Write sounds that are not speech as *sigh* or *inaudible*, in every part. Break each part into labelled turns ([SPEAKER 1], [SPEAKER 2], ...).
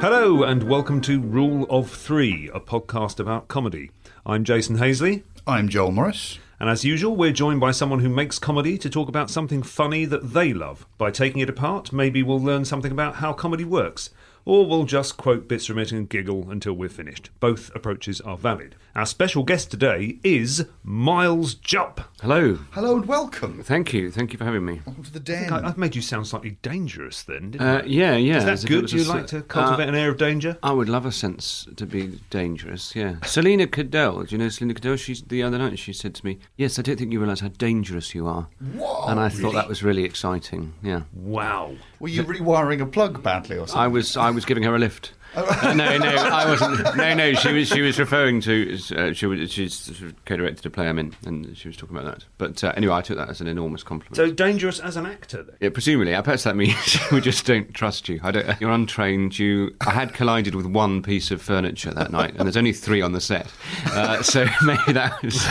[SPEAKER 1] Hello, and welcome to Rule of Three, a podcast about comedy. I'm Jason Hazeley,
[SPEAKER 2] I'm Joel Morris.
[SPEAKER 1] And as usual, we're joined by someone who makes comedy to talk about something funny that they love. By taking it apart, maybe we'll learn something about how comedy works, or we'll just quote bits from it and giggle until we're finished. Both approaches are valid. Our special guest today is Miles Jupp.
[SPEAKER 3] Hello.
[SPEAKER 2] Hello and welcome.
[SPEAKER 3] Thank you. Thank you for having me.
[SPEAKER 2] Welcome to the den.
[SPEAKER 1] I, I've made you sound slightly dangerous then, didn't
[SPEAKER 3] Uh,
[SPEAKER 1] I?
[SPEAKER 3] yeah, yeah.
[SPEAKER 1] Is that
[SPEAKER 3] if it
[SPEAKER 1] good? Do you
[SPEAKER 3] s-
[SPEAKER 1] like to cultivate
[SPEAKER 3] uh,
[SPEAKER 1] an air of danger?
[SPEAKER 3] I would love a sense to be dangerous, yeah. Selina Cadell, do you know Selina Cadell? She's the other night she said to me, Yes, I don't think you realise how dangerous you are.
[SPEAKER 2] Whoa,
[SPEAKER 3] and I thought that was really exciting, yeah.
[SPEAKER 1] Wow.
[SPEAKER 2] Were you rewiring a plug badly or something?
[SPEAKER 3] I was I was giving her a lift. Uh, *laughs* no, no, I wasn't. No, no, she was she was referring to uh, she was she's co-directed a play I'm in, and she was talking about that. But uh, anyway, I took that as an enormous compliment.
[SPEAKER 1] So dangerous as an actor then?
[SPEAKER 3] Yeah, presumably, I perhaps that means *laughs* we just don't trust you. I don't, you're untrained. You, I had collided with one piece of furniture that night, and there's only three on the set. Uh, so *laughs* maybe that was,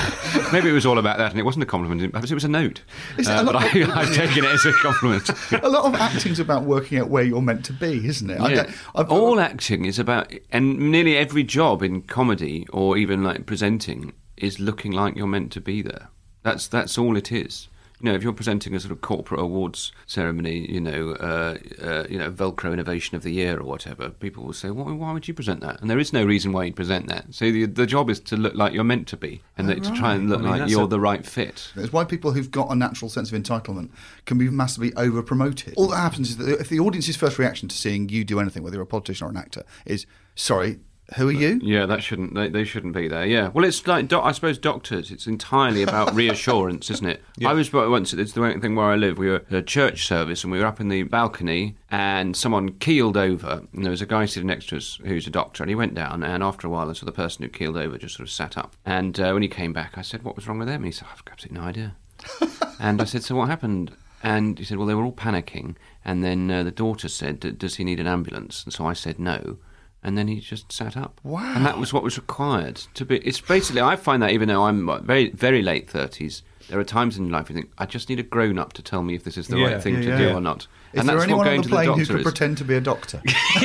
[SPEAKER 3] maybe it was all about that, and it wasn't a compliment. Perhaps it was a note.
[SPEAKER 2] It
[SPEAKER 3] Uh,
[SPEAKER 2] a
[SPEAKER 3] but I,
[SPEAKER 2] of-
[SPEAKER 3] I've taken it as a compliment.
[SPEAKER 2] a lot of acting's about working out where you're meant to be, isn't it? I
[SPEAKER 3] Yeah.
[SPEAKER 2] don't- I've-
[SPEAKER 3] All acting is about, and nearly every job in comedy or even like presenting is looking like you're meant to be there. That's that's all it is. You know, if you're presenting a sort of corporate awards ceremony, you know, uh, uh, you know, Velcro Innovation of the Year or whatever, people will say, "Why, why would you present that?" And there is no reason why you present that. So the the job is to look like you're meant to be, and that, to try and look
[SPEAKER 1] I mean,
[SPEAKER 3] like you're
[SPEAKER 1] a-
[SPEAKER 3] the right fit.
[SPEAKER 2] It's why people who've got a natural sense of entitlement can be massively over promoted. All that happens is that if the audience's first reaction to seeing you do anything, whether you're a politician or an actor, is sorry, who are you?
[SPEAKER 3] Yeah, that shouldn't. They, they shouldn't be there. Yeah. Well, it's like doc- I suppose doctors. It's entirely about *laughs* reassurance, isn't it? I was once. It's the only thing where I live. We were at a church service, and we were up in the balcony, and someone keeled over, and there was a guy sitting next to us who's a doctor, and he went down, and after a while, I saw the person who keeled over just sort of sat up, and uh, when he came back, I said, "What was wrong with them?" He said, "I've absolutely no idea." *laughs* and I said, "So what happened?" And he said, "Well, they were all panicking, and then uh, the daughter said, "Does he need an ambulance?" And so I said, "No." And then he just sat up.
[SPEAKER 2] Wow.
[SPEAKER 3] And that was what was required to be. It's basically, I find that even though I'm very, very late 30s, there are times in life you think, I just need a grown up to tell me if this is the
[SPEAKER 1] Yeah,
[SPEAKER 3] right thing
[SPEAKER 2] yeah,
[SPEAKER 3] to
[SPEAKER 2] yeah,
[SPEAKER 3] do
[SPEAKER 2] yeah.
[SPEAKER 3] or not.
[SPEAKER 2] Is
[SPEAKER 3] and
[SPEAKER 2] there
[SPEAKER 3] that's
[SPEAKER 2] anyone
[SPEAKER 3] what
[SPEAKER 2] on
[SPEAKER 3] going
[SPEAKER 2] the
[SPEAKER 3] to the
[SPEAKER 2] plane who
[SPEAKER 3] doctor
[SPEAKER 2] could
[SPEAKER 3] is.
[SPEAKER 2] pretend to be a doctor? *laughs*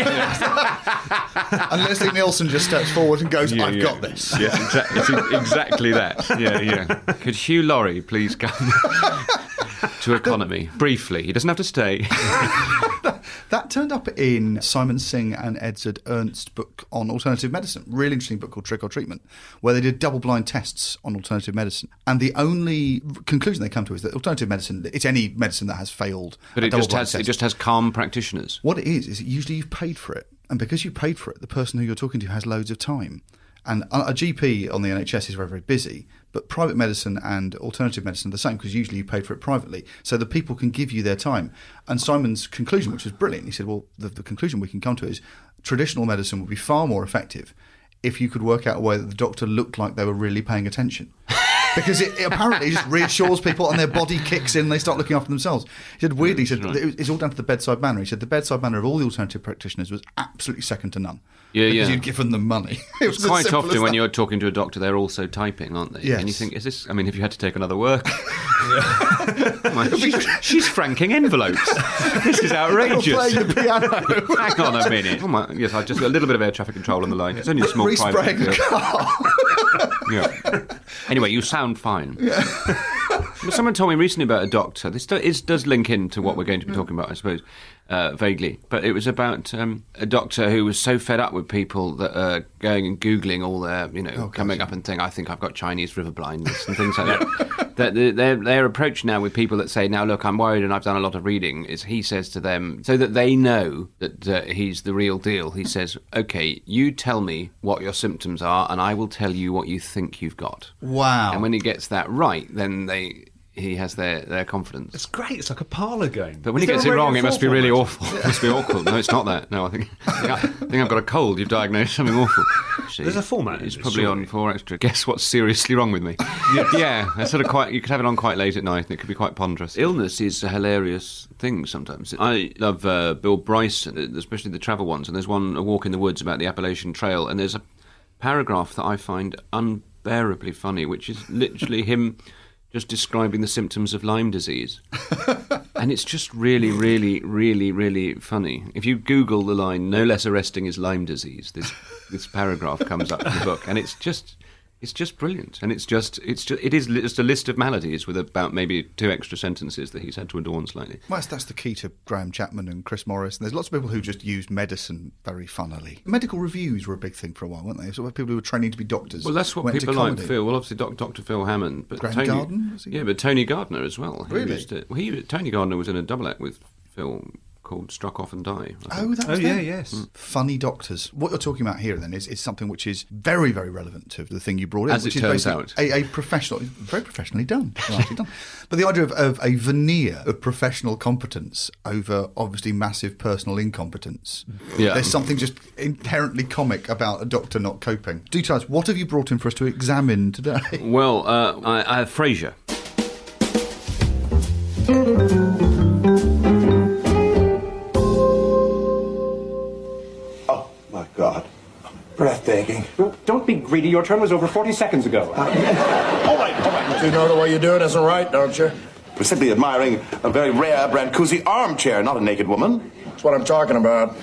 [SPEAKER 2] and Leslie Nielsen just steps forward and goes,
[SPEAKER 3] Yeah,
[SPEAKER 2] I've
[SPEAKER 3] yeah.
[SPEAKER 2] got this.
[SPEAKER 3] Yes, exactly, exactly that. Yeah, yeah. *laughs* Could Hugh Laurie please come to economy briefly? He doesn't have to stay. *laughs*
[SPEAKER 2] That turned up in Simon Singh and Edzard Ernst book on alternative medicine. Really interesting book called Trick or Treatment, where they did double blind tests on alternative medicine. And the only conclusion they come to is that alternative medicine, it's any medicine that has failed.
[SPEAKER 3] But it just has it just has calm practitioners.
[SPEAKER 2] What it is is that usually you've paid for it, and because you paid for it, the person who you're talking to has loads of time. And a a GP on the NHS is very, very busy, but private medicine and alternative medicine are the same because usually you pay for it privately. So the people can give you their time. And Simon's conclusion, which was brilliant, he said, well, the, the conclusion we can come to is traditional medicine would be far more effective if you could work out a way that the doctor looked like they were really paying attention. *laughs* because it, it apparently just reassures people and their body kicks in, and they start looking after themselves. He said, weirdly, he said,
[SPEAKER 3] right.
[SPEAKER 2] it's all down to the bedside manner. He said, the bedside manner of all the alternative practitioners was absolutely second to none.
[SPEAKER 3] Yeah,
[SPEAKER 2] because
[SPEAKER 3] yeah.
[SPEAKER 2] you'd given them money. *laughs* It was as
[SPEAKER 3] Quite often when you're talking to a doctor, they're also typing, aren't they?
[SPEAKER 2] Yes.
[SPEAKER 3] And you think, is this? I mean, have you had to take another work? *laughs* Like, she's, she's franking envelopes. this is *laughs* outrageous.
[SPEAKER 2] playing the piano.
[SPEAKER 3] Hang on a minute. Oh my, yes, I just got a little bit of air traffic control on the line. It's only a small private.
[SPEAKER 2] Respraying the car.
[SPEAKER 3] Yeah. *laughs* Anyway, you sound fine. But someone told me recently about a doctor. This do, is, does link into what we're going to be talking about, I suppose, uh, vaguely. But it was about um, a doctor who was so fed up with people that are going and googling all their, you know, coming up and saying, "I think I've got Chinese river blindness" and things like that. That their their approach now with people that say, "Now look, I'm worried and I've done a lot of reading," is he says to them, so that they know that uh, he's the real deal. He says, "Okay, you tell me what your symptoms are, and I will tell you what you think you've got."
[SPEAKER 2] Wow.
[SPEAKER 3] And when he gets that right, then they he has their, their confidence.
[SPEAKER 1] It's great. It's like a parlour game.
[SPEAKER 3] But when
[SPEAKER 1] Is
[SPEAKER 3] he gets it wrong, it must be really
[SPEAKER 1] format?
[SPEAKER 3] awful. It must be awful. No, it's not that. No, I think I think, I, think I've got a cold. You've diagnosed something awful. Actually, *laughs*
[SPEAKER 1] There's a format in
[SPEAKER 3] It's
[SPEAKER 1] this,
[SPEAKER 3] probably on
[SPEAKER 1] surely.
[SPEAKER 3] four extra. Guess what's seriously wrong with me? yeah, that's sort of quite. You could have it on quite late at night, and it could be quite ponderous. Illness is a hilarious thing sometimes. I love uh, Bill Bryson, especially the travel ones. And there's one, A Walk in the Woods, about the Appalachian Trail, and there's a paragraph that I find unbearably funny, which is literally him just describing the symptoms of Lyme disease. *laughs* and it's just really, really, really, really funny. If you Google the line "No less arresting is Lyme disease," this this paragraph comes up in the book, and it's just. It's just brilliant, and it's just it's just it is just a list of maladies with about maybe two extra sentences that he's had to adorn slightly.
[SPEAKER 2] Well, that's, that's the key to Graham Chapman and Chris Morris. And there's lots of people who just use medicine very funnily. Medical reviews were a big thing for a while, weren't they? So people who were training to be doctors.
[SPEAKER 3] Well, that's what people like. Phil. Well, obviously, doc, Dr. Phil Hammond, but
[SPEAKER 2] Graham
[SPEAKER 3] Tony,
[SPEAKER 2] he?
[SPEAKER 3] yeah, but Tony Gardner as well. He
[SPEAKER 2] Really?
[SPEAKER 3] used to- well, he, Tony Gardner was in a double act with Phil called "Struck Off and Die." I think.
[SPEAKER 2] Oh, that
[SPEAKER 1] Oh, yeah,
[SPEAKER 2] them?
[SPEAKER 1] yes.
[SPEAKER 2] Funny doctors. What you're talking about here then is, is something which is very, very relevant to the thing you brought in.
[SPEAKER 3] As
[SPEAKER 2] which
[SPEAKER 3] it
[SPEAKER 2] is
[SPEAKER 3] turns
[SPEAKER 2] basically A, a professional, very professionally done. done. But the idea of, of a veneer of professional competence over obviously massive personal incompetence.
[SPEAKER 3] Yeah.
[SPEAKER 2] There's something just inherently comic about a doctor not coping. Do tell us, what have you brought in for us to examine today?
[SPEAKER 3] Well, uh, I, I,
[SPEAKER 4] have Frasier. *laughs* Breathtaking.
[SPEAKER 5] Don't be greedy. Your turn was over 40 seconds ago. *laughs*
[SPEAKER 4] All right, all right.
[SPEAKER 6] You know the way you do it isn't right, don't you?
[SPEAKER 4] We're simply admiring a very rare Brancusi armchair, not a naked woman.
[SPEAKER 6] That's what I'm talking about.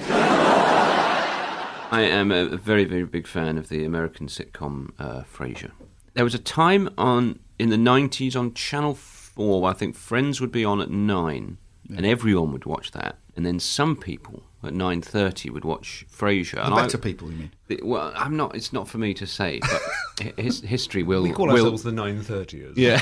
[SPEAKER 3] I am a, a very, very big fan of the American sitcom uh, Frasier. There was a time on in the '90s on Channel Four I think Friends would be on at nine, and everyone would watch that, and then some people at nine thirty would watch Frasier.
[SPEAKER 2] The
[SPEAKER 3] and I-
[SPEAKER 2] better people, you mean?
[SPEAKER 3] the- Well, I'm not. It's not for me to say, but his, history will.
[SPEAKER 1] We call
[SPEAKER 3] will,
[SPEAKER 1] ourselves the 930ers.
[SPEAKER 3] Yeah.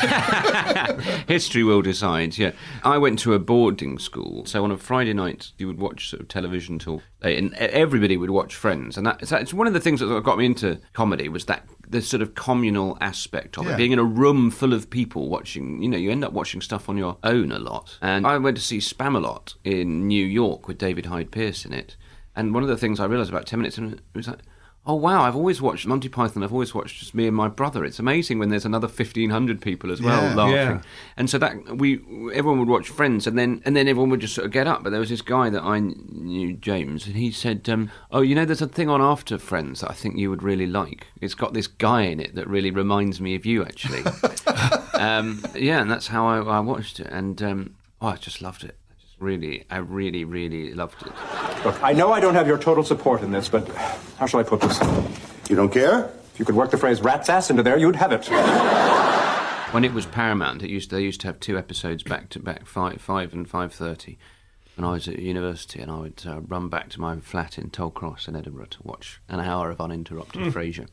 [SPEAKER 3] *laughs* History will decide, yeah. I went to a boarding school, so on a Friday night you would watch sort of television till late, and e- everybody would watch Friends. And that, so it's one of the things that got me into comedy was that the sort of communal aspect of
[SPEAKER 2] Yeah.
[SPEAKER 3] it. Being in a room full of people watching, you know, you end up watching stuff on your own a lot. And I went to see Spamalot in New York with David Hyde Pierce in it. And one of the things I realised about 10 minutes in, it was like, Oh wow! I've always watched Monty Python. I've always watched just me and my brother. It's amazing when there's another fifteen hundred people as well
[SPEAKER 2] Yeah.
[SPEAKER 3] laughing.
[SPEAKER 1] Yeah.
[SPEAKER 3] And so that we everyone would watch Friends, and then and then everyone would just sort of get up. But there was this guy that I knew, James, and he said, um, "Oh, you know, there's a thing on after Friends that I think you would really like. It's got this guy in it that really reminds me of you, actually." *laughs* um, yeah, and that's how I, I watched it, and um, oh, I just loved it. I just really, I really, really loved it.
[SPEAKER 5] Look, I know I don't have your total support in this, but how shall I put this?
[SPEAKER 4] You don't care?
[SPEAKER 5] If you could work the phrase rat's ass into there, you'd have it.
[SPEAKER 3] When it was Paramount, it used they used to have two episodes back to back, five, five and five thirty. When I was at university, and I would uh, run back to my flat in Tollcross in Edinburgh to watch an hour of uninterrupted Frasier.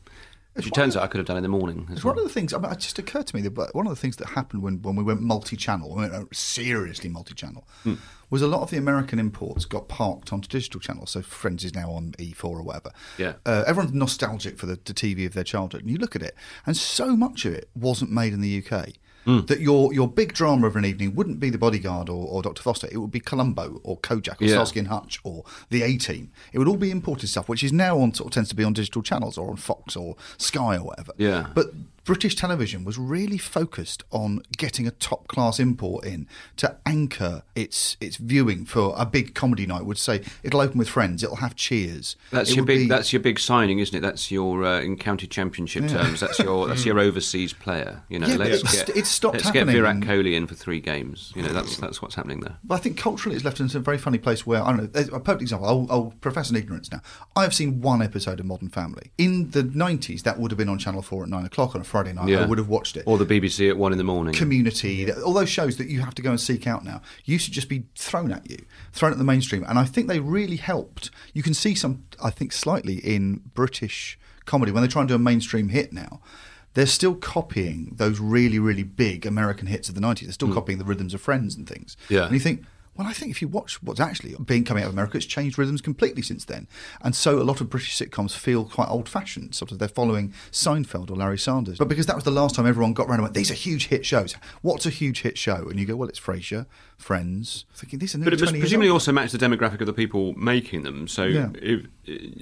[SPEAKER 3] Which it turns out I could have done in the morning. As
[SPEAKER 2] It's
[SPEAKER 3] well.
[SPEAKER 2] one of the things. I mean, it just occurred to me that one of the things that happened when, when we went multi-channel, we went uh, seriously multi-channel,
[SPEAKER 3] Hmm.
[SPEAKER 2] Was a lot of the American imports got parked onto digital channels. So Friends is now on E4 or whatever.
[SPEAKER 3] Yeah.
[SPEAKER 2] uh, everyone's nostalgic for the, the TV of their childhood, and you look at it, and so much of it wasn't made in the UK.
[SPEAKER 3] Hmm.
[SPEAKER 2] That your your big drama of an evening wouldn't be The Bodyguard or, or Dr. Foster. It would be Columbo or Kojak or
[SPEAKER 3] Yeah.
[SPEAKER 2] Starsky and Hutch or The A Team. It would all be imported stuff, which is now on sort of tends to be on digital channels or on Fox or Sky or whatever.
[SPEAKER 3] Yeah.
[SPEAKER 2] But British television was really focused on getting a top class import in to anchor its its viewing for a big comedy night. Would say it'll open with Friends, it'll have Cheers.
[SPEAKER 3] That's
[SPEAKER 2] It
[SPEAKER 3] your big.
[SPEAKER 2] be-
[SPEAKER 3] That's your big signing, isn't it? That's your uh, in county championship terms. That's your. That's your *laughs* overseas player. You know,
[SPEAKER 2] Yeah,
[SPEAKER 3] let's
[SPEAKER 2] it's-
[SPEAKER 3] get.
[SPEAKER 2] it's stopped
[SPEAKER 3] let's
[SPEAKER 2] happening.
[SPEAKER 3] get Virat Kohli in for three games. You know, that's that's what's happening there.
[SPEAKER 2] But I think culturally it's left us in a very funny place where, I don't know, a perfect example, I'll, I'll profess an ignorance now. I've seen one episode of Modern Family. In the 90s, that would have been on Channel 4 at 9 o'clock on a Friday night. I would have watched it.
[SPEAKER 3] Or the BBC at one in the morning.
[SPEAKER 2] Community, all those shows that you have to go and seek out now used to just be thrown at you, thrown at the mainstream. And I think they really helped. You can see some, I think, slightly in British comedy when they try and do a mainstream hit now. They're still copying those really, really big American hits of the 90s. They're still hmm. copying the rhythms of Friends and things.
[SPEAKER 3] Yeah.
[SPEAKER 2] And you think, well, I think if you watch what's actually been coming out of America, it's changed rhythms completely since then. And so a lot of British sitcoms feel quite old fashioned, sort of they're following Seinfeld or Larry Sanders. But because that was the last time everyone got around and went, these are huge hit shows. What's a huge hit show? And you go, well, it's Frasier, Friends. Thinking, these are
[SPEAKER 3] But it presumably also match the demographic of the people making them. So,
[SPEAKER 2] Yeah.
[SPEAKER 3] if,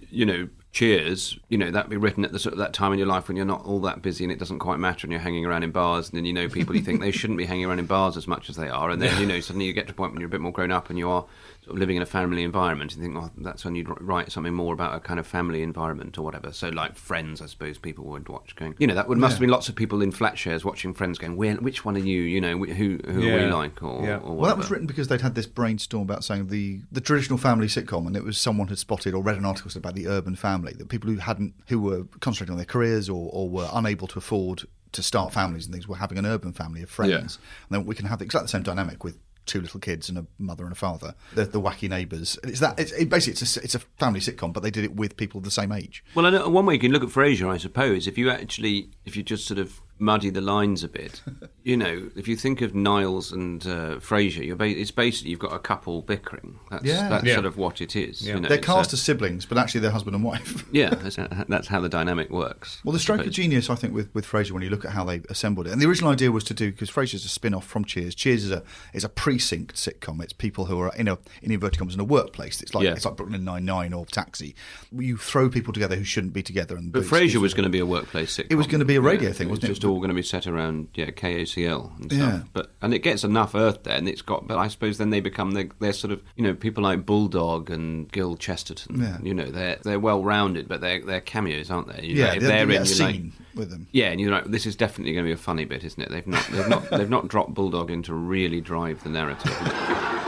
[SPEAKER 3] you know, Cheers, you know, that'd be written at the sort of that time in your life when you're not all that busy and it doesn't quite matter and you're hanging around in bars and then you know people you think they shouldn't be hanging around in bars as much as they are. And then, you know, suddenly you get to a point when you're a bit more grown up and you are sort of living in a family environment and think, well, that's when you'd write something more about a kind of family environment or whatever. So, like Friends, I suppose people would watch going, you know, that would must have been lots of people in flat shares watching Friends going, "Where- which one are you, you know, wh- who, who are we like or,
[SPEAKER 1] Yeah.
[SPEAKER 3] or.
[SPEAKER 2] Well, that was written because they'd had this brainstorm about saying the, the traditional family sitcom, and it was someone had spotted or read an article about the urban family that people who hadn't, who were concentrating on their careers or, or were unable to afford to start families and things, were having an urban family of friends,
[SPEAKER 3] Yeah.
[SPEAKER 2] and then we can have exactly the same dynamic with two little kids and a mother and a father. The, the wacky neighbours. It's that. It's, it, basically, it's a, it's a family sitcom, but they did it with people the same age.
[SPEAKER 3] Well, one way you can look at Frasier, I suppose, if you actually, if you just sort of muddy the lines a bit, *laughs* you know, if you think of Niles and uh, Frasier, you're ba- it's basically you've got a couple bickering. That's,
[SPEAKER 2] Yeah.
[SPEAKER 3] that's
[SPEAKER 1] Yeah.
[SPEAKER 3] sort of what it is. You know,
[SPEAKER 2] they're cast
[SPEAKER 3] a-
[SPEAKER 2] as siblings, but actually they're husband and wife. *laughs*
[SPEAKER 3] yeah, *laughs* that's, that's how the dynamic works.
[SPEAKER 2] Well, the
[SPEAKER 3] I
[SPEAKER 2] stroke of genius, I think, with, with Frasier, when you look at how they assembled it, and the original idea was to do because Frasier's a spin off from Cheers. Cheers is a is a precinct sitcom. It's people who are in a in inverted commas in a workplace. It's like
[SPEAKER 3] Yeah.
[SPEAKER 2] it's like Brooklyn Nine Nine or Taxi. You throw people together who shouldn't be together. And
[SPEAKER 3] But Frasier was going to be a workplace sitcom.
[SPEAKER 2] It was going to be a radio thing,
[SPEAKER 3] it was
[SPEAKER 2] wasn't it?
[SPEAKER 3] Just all going to be set around yeah KACL and stuff.
[SPEAKER 2] Yeah.
[SPEAKER 3] But and it gets enough earth there, and it's got. But I suppose then they become the, they're sort of you know people like Bulldog and Gil Chesterton.
[SPEAKER 2] Yeah.
[SPEAKER 3] You know they're they're well rounded, but they're they're cameos, aren't they? You
[SPEAKER 2] yeah,
[SPEAKER 3] know, if
[SPEAKER 2] they,
[SPEAKER 3] they're
[SPEAKER 2] they
[SPEAKER 3] in,
[SPEAKER 2] get a
[SPEAKER 3] you're like-
[SPEAKER 2] scene with them.
[SPEAKER 3] yeah, and you're like, this is definitely going to be a funny bit, isn't it? They've not, they've not, they've not dropped Bulldog in to really drive the narrative.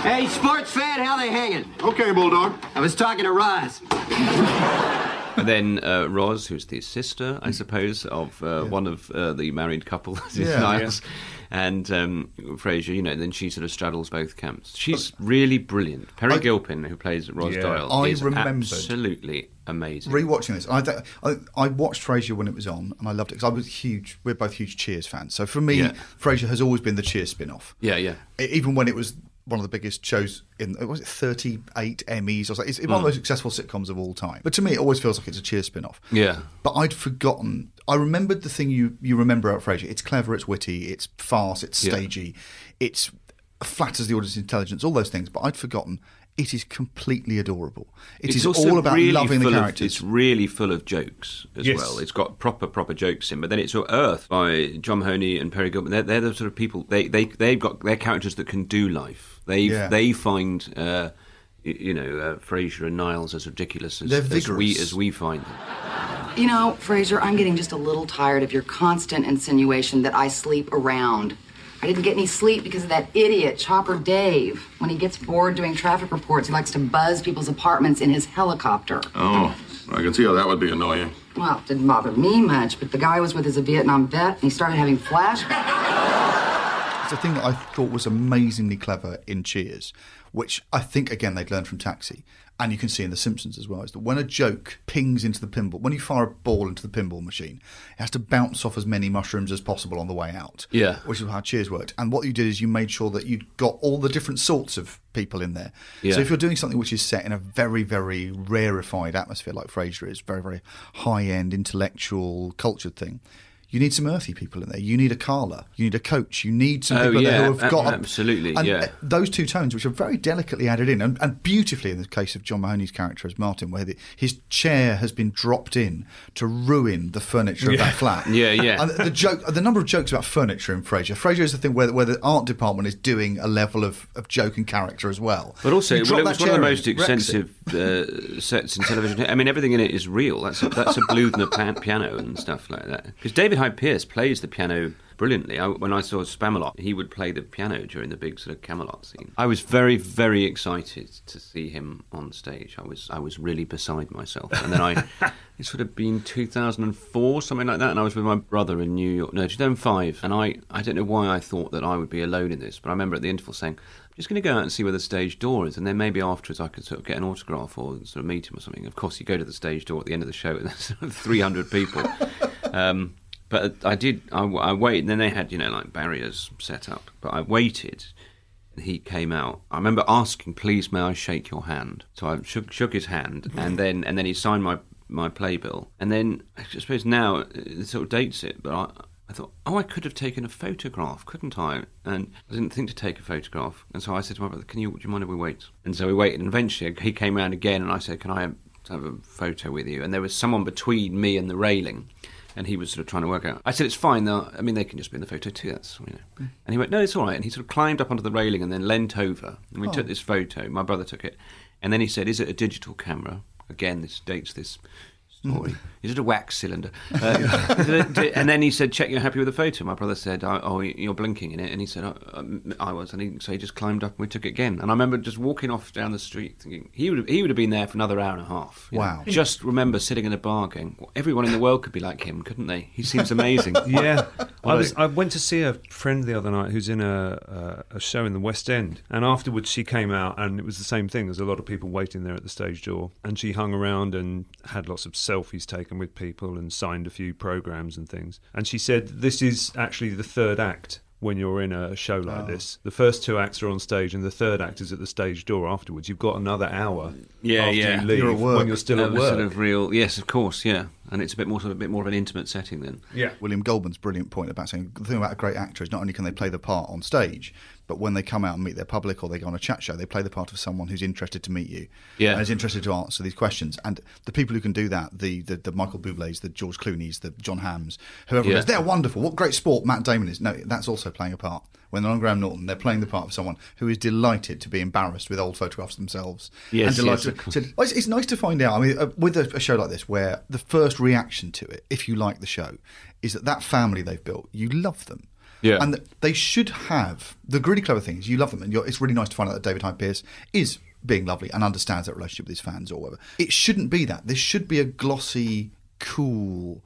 [SPEAKER 7] Hey, sports fan, how they hanging?
[SPEAKER 6] Okay, Bulldog.
[SPEAKER 7] I was talking to Roz. *laughs*
[SPEAKER 3] And *laughs* then uh, Roz, who's the sister, I suppose, of uh, one of uh, the married couple,
[SPEAKER 2] Yeah.
[SPEAKER 3] Niles, and um, Frasier. You know, then she sort of straddles both camps. She's really brilliant. Peri
[SPEAKER 2] I-
[SPEAKER 3] Gilpin, who plays Roz
[SPEAKER 1] Yeah.
[SPEAKER 3] Doyle,
[SPEAKER 2] I
[SPEAKER 3] is absolutely amazing.
[SPEAKER 2] Rewatching this, I, I I watched Frasier when it was on, and I loved it because I was huge. We're both huge Cheers fans, so for me,
[SPEAKER 3] Yeah.
[SPEAKER 2] Frasier has always been the Cheers spin-off.
[SPEAKER 3] yeah, yeah.
[SPEAKER 2] Even when it was one of the biggest shows in was it 38 Emmys or something. It's one
[SPEAKER 3] Hmm.
[SPEAKER 2] of the most successful sitcoms of all time. But to me, it always feels like it's a Cheers spin-off.
[SPEAKER 3] Yeah.
[SPEAKER 2] But I'd forgotten. I remembered the thing you you remember about Frasier. It's clever, it's witty, it's fast, it's
[SPEAKER 3] Yeah.
[SPEAKER 2] stagey, it's flatters the audience's intelligence, all those things. But I'd forgotten. It is completely adorable. It
[SPEAKER 3] It's
[SPEAKER 2] is all about
[SPEAKER 3] really
[SPEAKER 2] loving the
[SPEAKER 3] full of-
[SPEAKER 2] characters.
[SPEAKER 3] it's really full of jokes as
[SPEAKER 1] Yes.
[SPEAKER 3] well. It's got proper, proper jokes in. But then it's sort of Earth by John Mahoney and Peri Gilpin. They're, they're the sort of people. They they they've got their characters that can do life. They
[SPEAKER 2] Yeah.
[SPEAKER 3] they find. Uh, you know, uh, Frasier and Niles as ridiculous as, as we as we find them.
[SPEAKER 8] You know, Frasier, I'm getting just a little tired of your constant insinuation that I sleep around. I didn't get any sleep because of that idiot, Chopper Dave. When he gets bored doing traffic reports, he likes to buzz people's apartments in his helicopter.
[SPEAKER 6] Oh, I can see how that would be annoying.
[SPEAKER 8] Well, it didn't bother me much, but the guy was with his a Vietnam vet and he started having flashbacks.
[SPEAKER 2] It's a thing that I thought was amazingly clever in Cheers, which I think again they'd learned from Taxi, and you can see in The Simpsons as well. Is that when a joke pings into the pinball, when you fire a ball into the pinball machine, it has to bounce off as many mushrooms as possible on the way out.
[SPEAKER 3] Yeah.
[SPEAKER 2] which is how Cheers worked. And what you did is you made sure that you'd got all the different sorts of people in there.
[SPEAKER 3] Yeah.
[SPEAKER 2] So if you're doing something which is set in a very, very rarefied atmosphere, like Frasier is, very, very high end, intellectual, cultured thing. You need some earthy people in there. You need a Carla. You need a coach. You need some
[SPEAKER 3] Oh,
[SPEAKER 2] people there
[SPEAKER 3] yeah,
[SPEAKER 2] who have got a-
[SPEAKER 3] absolutely,
[SPEAKER 2] and,
[SPEAKER 3] yeah.
[SPEAKER 2] uh, those two tones, which are very delicately added in, and, and beautifully in the case of John Mahoney's character as Martin, where the, his chair has been dropped in to ruin the furniture of that flat. *laughs*
[SPEAKER 3] Yeah, yeah.
[SPEAKER 2] And the joke, the number of jokes about furniture in Frasier. Frasier is the thing where, where the art department is doing a level of, of joke and character as well.
[SPEAKER 3] But also, well, it was one of the most
[SPEAKER 2] in, wrecks it.
[SPEAKER 3] extensive uh, sets in television. I mean, everything in it is real. That's a, that's a Bluthner piano and stuff like that. Because David Pierce plays the piano brilliantly. I, when I saw Spamalot, he would play the piano during the big sort of Camelot scene. I was very, very excited to see him on stage. I was, I was really beside myself. And then I, *laughs* it's sort of been 2004, something like that, and I was with my brother in New York. No, 2005, and I, I don't know why I thought that I would be alone in this, but I remember at the interval saying, I'm just going to go out and see where the stage door is, and then maybe afterwards I could sort of get an autograph or sort of meet him or something. Of course, you go to the stage door at the end of the show, and there's *laughs* sort of 300 people. *laughs* Um, but I did, I, I waited, and then they had, you know, like barriers set up. But I waited, and he came out. I remember asking, please, may I shake your hand? So I shook, shook his hand, and then and then he signed my, my playbill. And then, I suppose now, uh, it sort of dates it, but I, I thought, oh, I could have taken a photograph, couldn't I? And I didn't think to take a photograph. And so I said to my brother, can you, do you mind if we wait? And so we waited, and eventually he came around again, and I said, can I have a photo with you? And there was someone between me and the railing and he was sort of trying to work out. I said, "It's fine. Though. I mean, they can just be in the photo too. That's you know." Hmm. And he went, "No, it's all right." And he sort of climbed up onto the railing and then leant over. And we
[SPEAKER 2] Oh.
[SPEAKER 3] took this photo. My brother took it, and then he said, "Is it a digital camera?" Again, this dates this story. Is it a wax cylinder? Uh, *laughs* is it a- and then he said, "Check you're happy with the photo." My brother said, "Oh, you're blinking in it," and he said, oh, um, "I was." And he, so he just climbed up and we took it again. And I remember just walking off down the street, thinking he would have, he would have been there for another hour and a half. you know.
[SPEAKER 2] Wow.
[SPEAKER 3] Just remember sitting in a bar going, "Well, everyone in the world could be like him, couldn't they? He seems amazing. *laughs*
[SPEAKER 1] Yeah, *laughs* I was. I went to see a friend the other night who's in a, a a show in the West End, and afterwards she came out, and it was the same thing. There's a lot of people waiting there at the stage door, and she hung around and had lots of selfies taken with people and signed a few programs and things. And she said this is actually the third act. When you're in a show like oh. this, the first two acts are on stage, and the third act is at the stage door. Afterwards, you've got another hour.
[SPEAKER 3] Yeah,
[SPEAKER 1] after
[SPEAKER 3] yeah.
[SPEAKER 1] You leave
[SPEAKER 2] You're at work.
[SPEAKER 1] when you're still at
[SPEAKER 3] That
[SPEAKER 1] work.
[SPEAKER 3] Sort of real, yes, of course, yeah. And it's a bit more, sort of, a bit more of an intimate setting then.
[SPEAKER 1] yeah.
[SPEAKER 2] William Goldman's brilliant point about saying the thing about a great actor is not only can they play the part on stage, but when they come out and meet their public or they go on a chat show, they play the part of someone who's interested to meet you
[SPEAKER 3] Yeah.
[SPEAKER 2] and is interested to answer these questions. And the people who can do that, the the, the Michael Bublé's, the George Clooney's, the Jon Hamm's, whoever it
[SPEAKER 3] Yeah.
[SPEAKER 2] is, they're wonderful. What great sport Matt Damon is. No, that's also playing a part. When they're on Graham Norton, they're playing the part of someone who is delighted to be embarrassed with old photographs themselves.
[SPEAKER 3] Yes,
[SPEAKER 2] and delighted
[SPEAKER 3] yes,
[SPEAKER 2] to-. It's, it's nice to find out. I mean, uh, with a, a show like this, where the first reaction to it, if you like the show, is that that family they've built, you love them.
[SPEAKER 3] Yeah.
[SPEAKER 2] And they should have the really clever thing is you love them, and it's really nice to find out that David Hyde Pierce is being lovely and understands that relationship with his fans or whatever. It shouldn't be that. This should be a glossy, cool,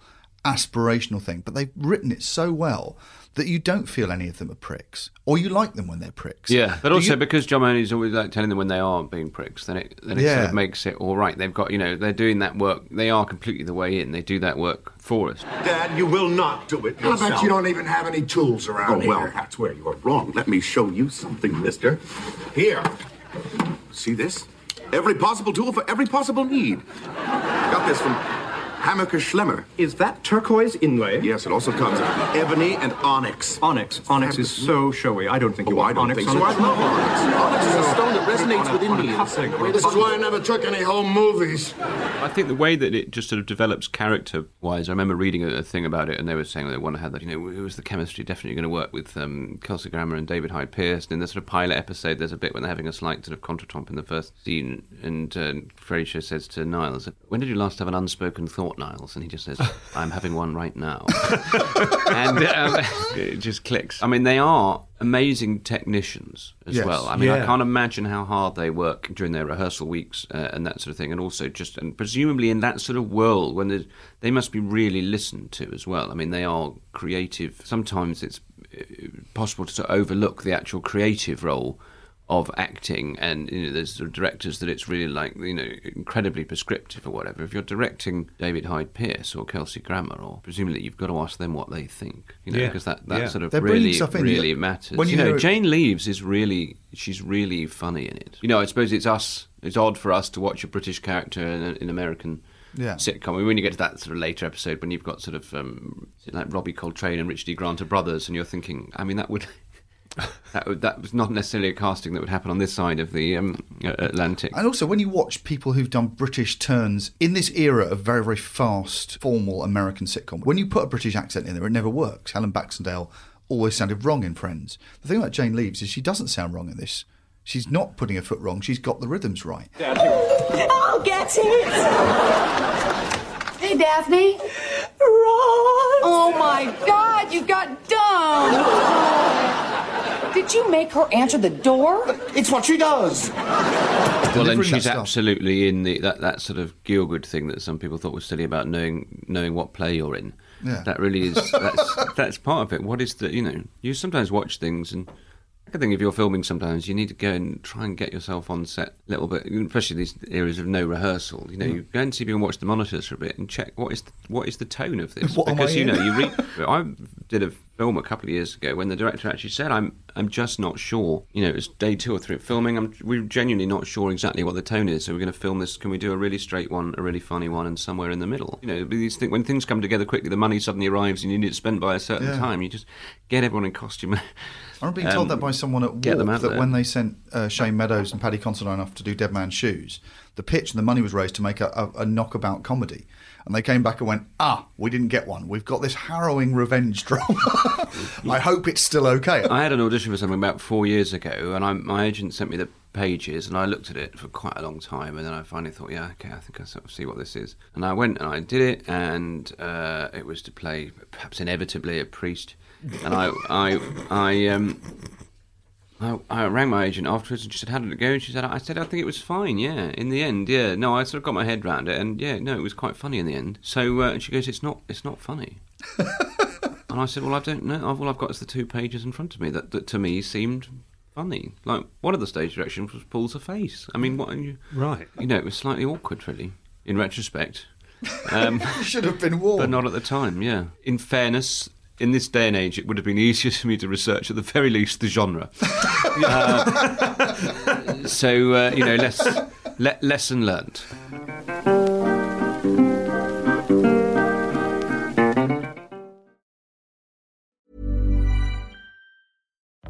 [SPEAKER 2] aspirational thing. But they've written it so well that you don't feel any of them are pricks, or you like them when they're pricks.
[SPEAKER 3] Yeah, but
[SPEAKER 2] Do
[SPEAKER 3] also
[SPEAKER 2] you-
[SPEAKER 3] because John Mahoney's always like telling them when they are being pricks, then it then it sort of makes it all right. They've got you know they're doing that work. They are completely the way in. They do that work for us.
[SPEAKER 6] Dad, you will not do it
[SPEAKER 9] How
[SPEAKER 6] yourself.
[SPEAKER 9] about you don't even have any tools around
[SPEAKER 6] Oh,
[SPEAKER 9] around
[SPEAKER 6] well, that's where you're wrong. Let me show you something, mister. Here. See this? Every possible tool for every possible need. Got this from Hammacher Schlemmer.
[SPEAKER 5] Is that turquoise inlay?
[SPEAKER 6] Yes, it also comes in ebony and onyx.
[SPEAKER 5] Onyx. Onyx is so showy. I don't think you
[SPEAKER 6] Oh, I don't
[SPEAKER 5] onyx
[SPEAKER 6] think
[SPEAKER 5] on
[SPEAKER 6] so.
[SPEAKER 5] a-
[SPEAKER 6] I love onyx. Onyx is a stone that resonates
[SPEAKER 5] on a-
[SPEAKER 6] within me.
[SPEAKER 5] cufflink or a
[SPEAKER 9] This is why I never took any home movies.
[SPEAKER 3] I think the way that it just sort of develops character wise, I remember reading a, a thing about it, and they were saying they want to have that. You know, it was the chemistry definitely going to work with um, Kelsey Grammer and David Hyde Pierce. And in the sort of pilot episode, there's a bit when they're having a slight sort of contretemps in the first scene, and uh, Frasier says to Niles, "When did you last have an unspoken thought, Niles?" And he just says, "I'm having one right now," *laughs* and um, it just clicks. I mean, they are amazing technicians as
[SPEAKER 2] Yes.
[SPEAKER 3] well. I mean, I can't imagine how hard they work during their rehearsal weeks uh, and that sort of thing, and also just and presumably in that sort of world when they must be really listened to as well. I mean, they are creative. Sometimes it's possible to sort of overlook the actual creative role of acting and you know there's sort of directors that it's really like you know incredibly prescriptive or whatever if you're directing David Hyde Pierce or Kelsey Grammer or presumably you've got to ask them what they think you know
[SPEAKER 1] Yeah.
[SPEAKER 3] because that that
[SPEAKER 1] Yeah.
[SPEAKER 3] sort of
[SPEAKER 2] They're
[SPEAKER 3] really
[SPEAKER 2] stuff
[SPEAKER 3] really
[SPEAKER 2] You-
[SPEAKER 3] matters
[SPEAKER 2] when
[SPEAKER 3] you,
[SPEAKER 2] you
[SPEAKER 3] know
[SPEAKER 2] hear-
[SPEAKER 3] Jane Leeves is really she's really funny in it you know I suppose it's us it's odd for us to watch a British character in an American
[SPEAKER 2] Yeah.
[SPEAKER 3] sitcom. I mean, when you get to that sort of later episode, when you've got sort of um, like Robbie Coltrane and Richard E. Grant are brothers, and you're thinking, I mean, that would that would, that was not necessarily a casting that would happen on this side of the um, Atlantic.
[SPEAKER 2] And also, when you watch people who've done British turns in this era of very, very fast, formal American sitcom, when you put a British accent in there, it never works. Helen Baxendale always sounded wrong in Friends. The thing about Jane Leeves is she doesn't sound wrong in this. She's not putting her foot wrong. She's got the rhythms right.
[SPEAKER 10] I'll get it.
[SPEAKER 8] Hey, Daphne.
[SPEAKER 10] Ross.
[SPEAKER 8] Oh my God, you got dumb. Did you make her answer the door?
[SPEAKER 9] It's what she does.
[SPEAKER 3] well, and
[SPEAKER 2] delivering that
[SPEAKER 3] she's absolutely in the that, that sort of Gielgud thing that some people thought was silly about knowing knowing what play you're in.
[SPEAKER 2] Yeah.
[SPEAKER 3] That really is that's *laughs* that's part of it. What is the you know you sometimes watch things and. I think if you're filming, sometimes you need to go and try and get yourself on set a little bit, especially these areas of no rehearsal. You know, you go and see people and watch the monitors for a bit and check what is the, what is the tone of this.
[SPEAKER 2] What
[SPEAKER 3] because
[SPEAKER 2] I
[SPEAKER 3] you know, you read. *laughs* I did a film a couple of years ago when the director actually said, "I'm I'm just not sure." You know, it was day two or three of filming. I'm we're genuinely not sure exactly what the tone is. So we're going to film this. Can we do a really straight one, a really funny one, and somewhere in the middle? You know, these things, when things come together quickly, the money suddenly arrives, and you need it spent by a certain
[SPEAKER 2] Yeah.
[SPEAKER 3] time. You just get everyone in costume.
[SPEAKER 2] I remember being told
[SPEAKER 3] Um,
[SPEAKER 2] that by someone at Warp that
[SPEAKER 3] there.
[SPEAKER 2] when they sent uh, Shane Meadows and Paddy Considine off to do Dead Man's Shoes, the pitch and the money was raised to make a, a, a knockabout comedy. And they came back and went, ah, we didn't get one. We've got this harrowing revenge *laughs* drama. I hope it's still okay.
[SPEAKER 3] I had an audition for something about four years ago, and I, my agent sent me the pages, and I looked at it for quite a long time, and then I finally thought, yeah, okay, I think I sort of see what this is. And I went and I did it, and uh, it was to play, perhaps inevitably, a priest. And I, I, I, um, I, I rang my agent afterwards, and she said, "How did it go?" And she said, "I said I think it was fine. Yeah, in the end, yeah. No, I sort of got my head round it, and yeah, no, it was quite funny in the end." So, uh, and she goes, "It's not, it's not funny." *laughs* And I said, "Well, I don't know. All I've got is the two pages in front of me that, that to me seemed funny. Like one of the stage directions was pulls a face. I mean, what? are You,
[SPEAKER 1] Right.
[SPEAKER 3] You know, it was slightly awkward, really, in retrospect. *laughs* Um,
[SPEAKER 2] should have been warned.
[SPEAKER 3] but not at the time. Yeah. In fairness. In this day and age, it would have been easier for me to research, at the very least, the genre. *laughs* Uh, so uh, you know, less le- lesson learnt.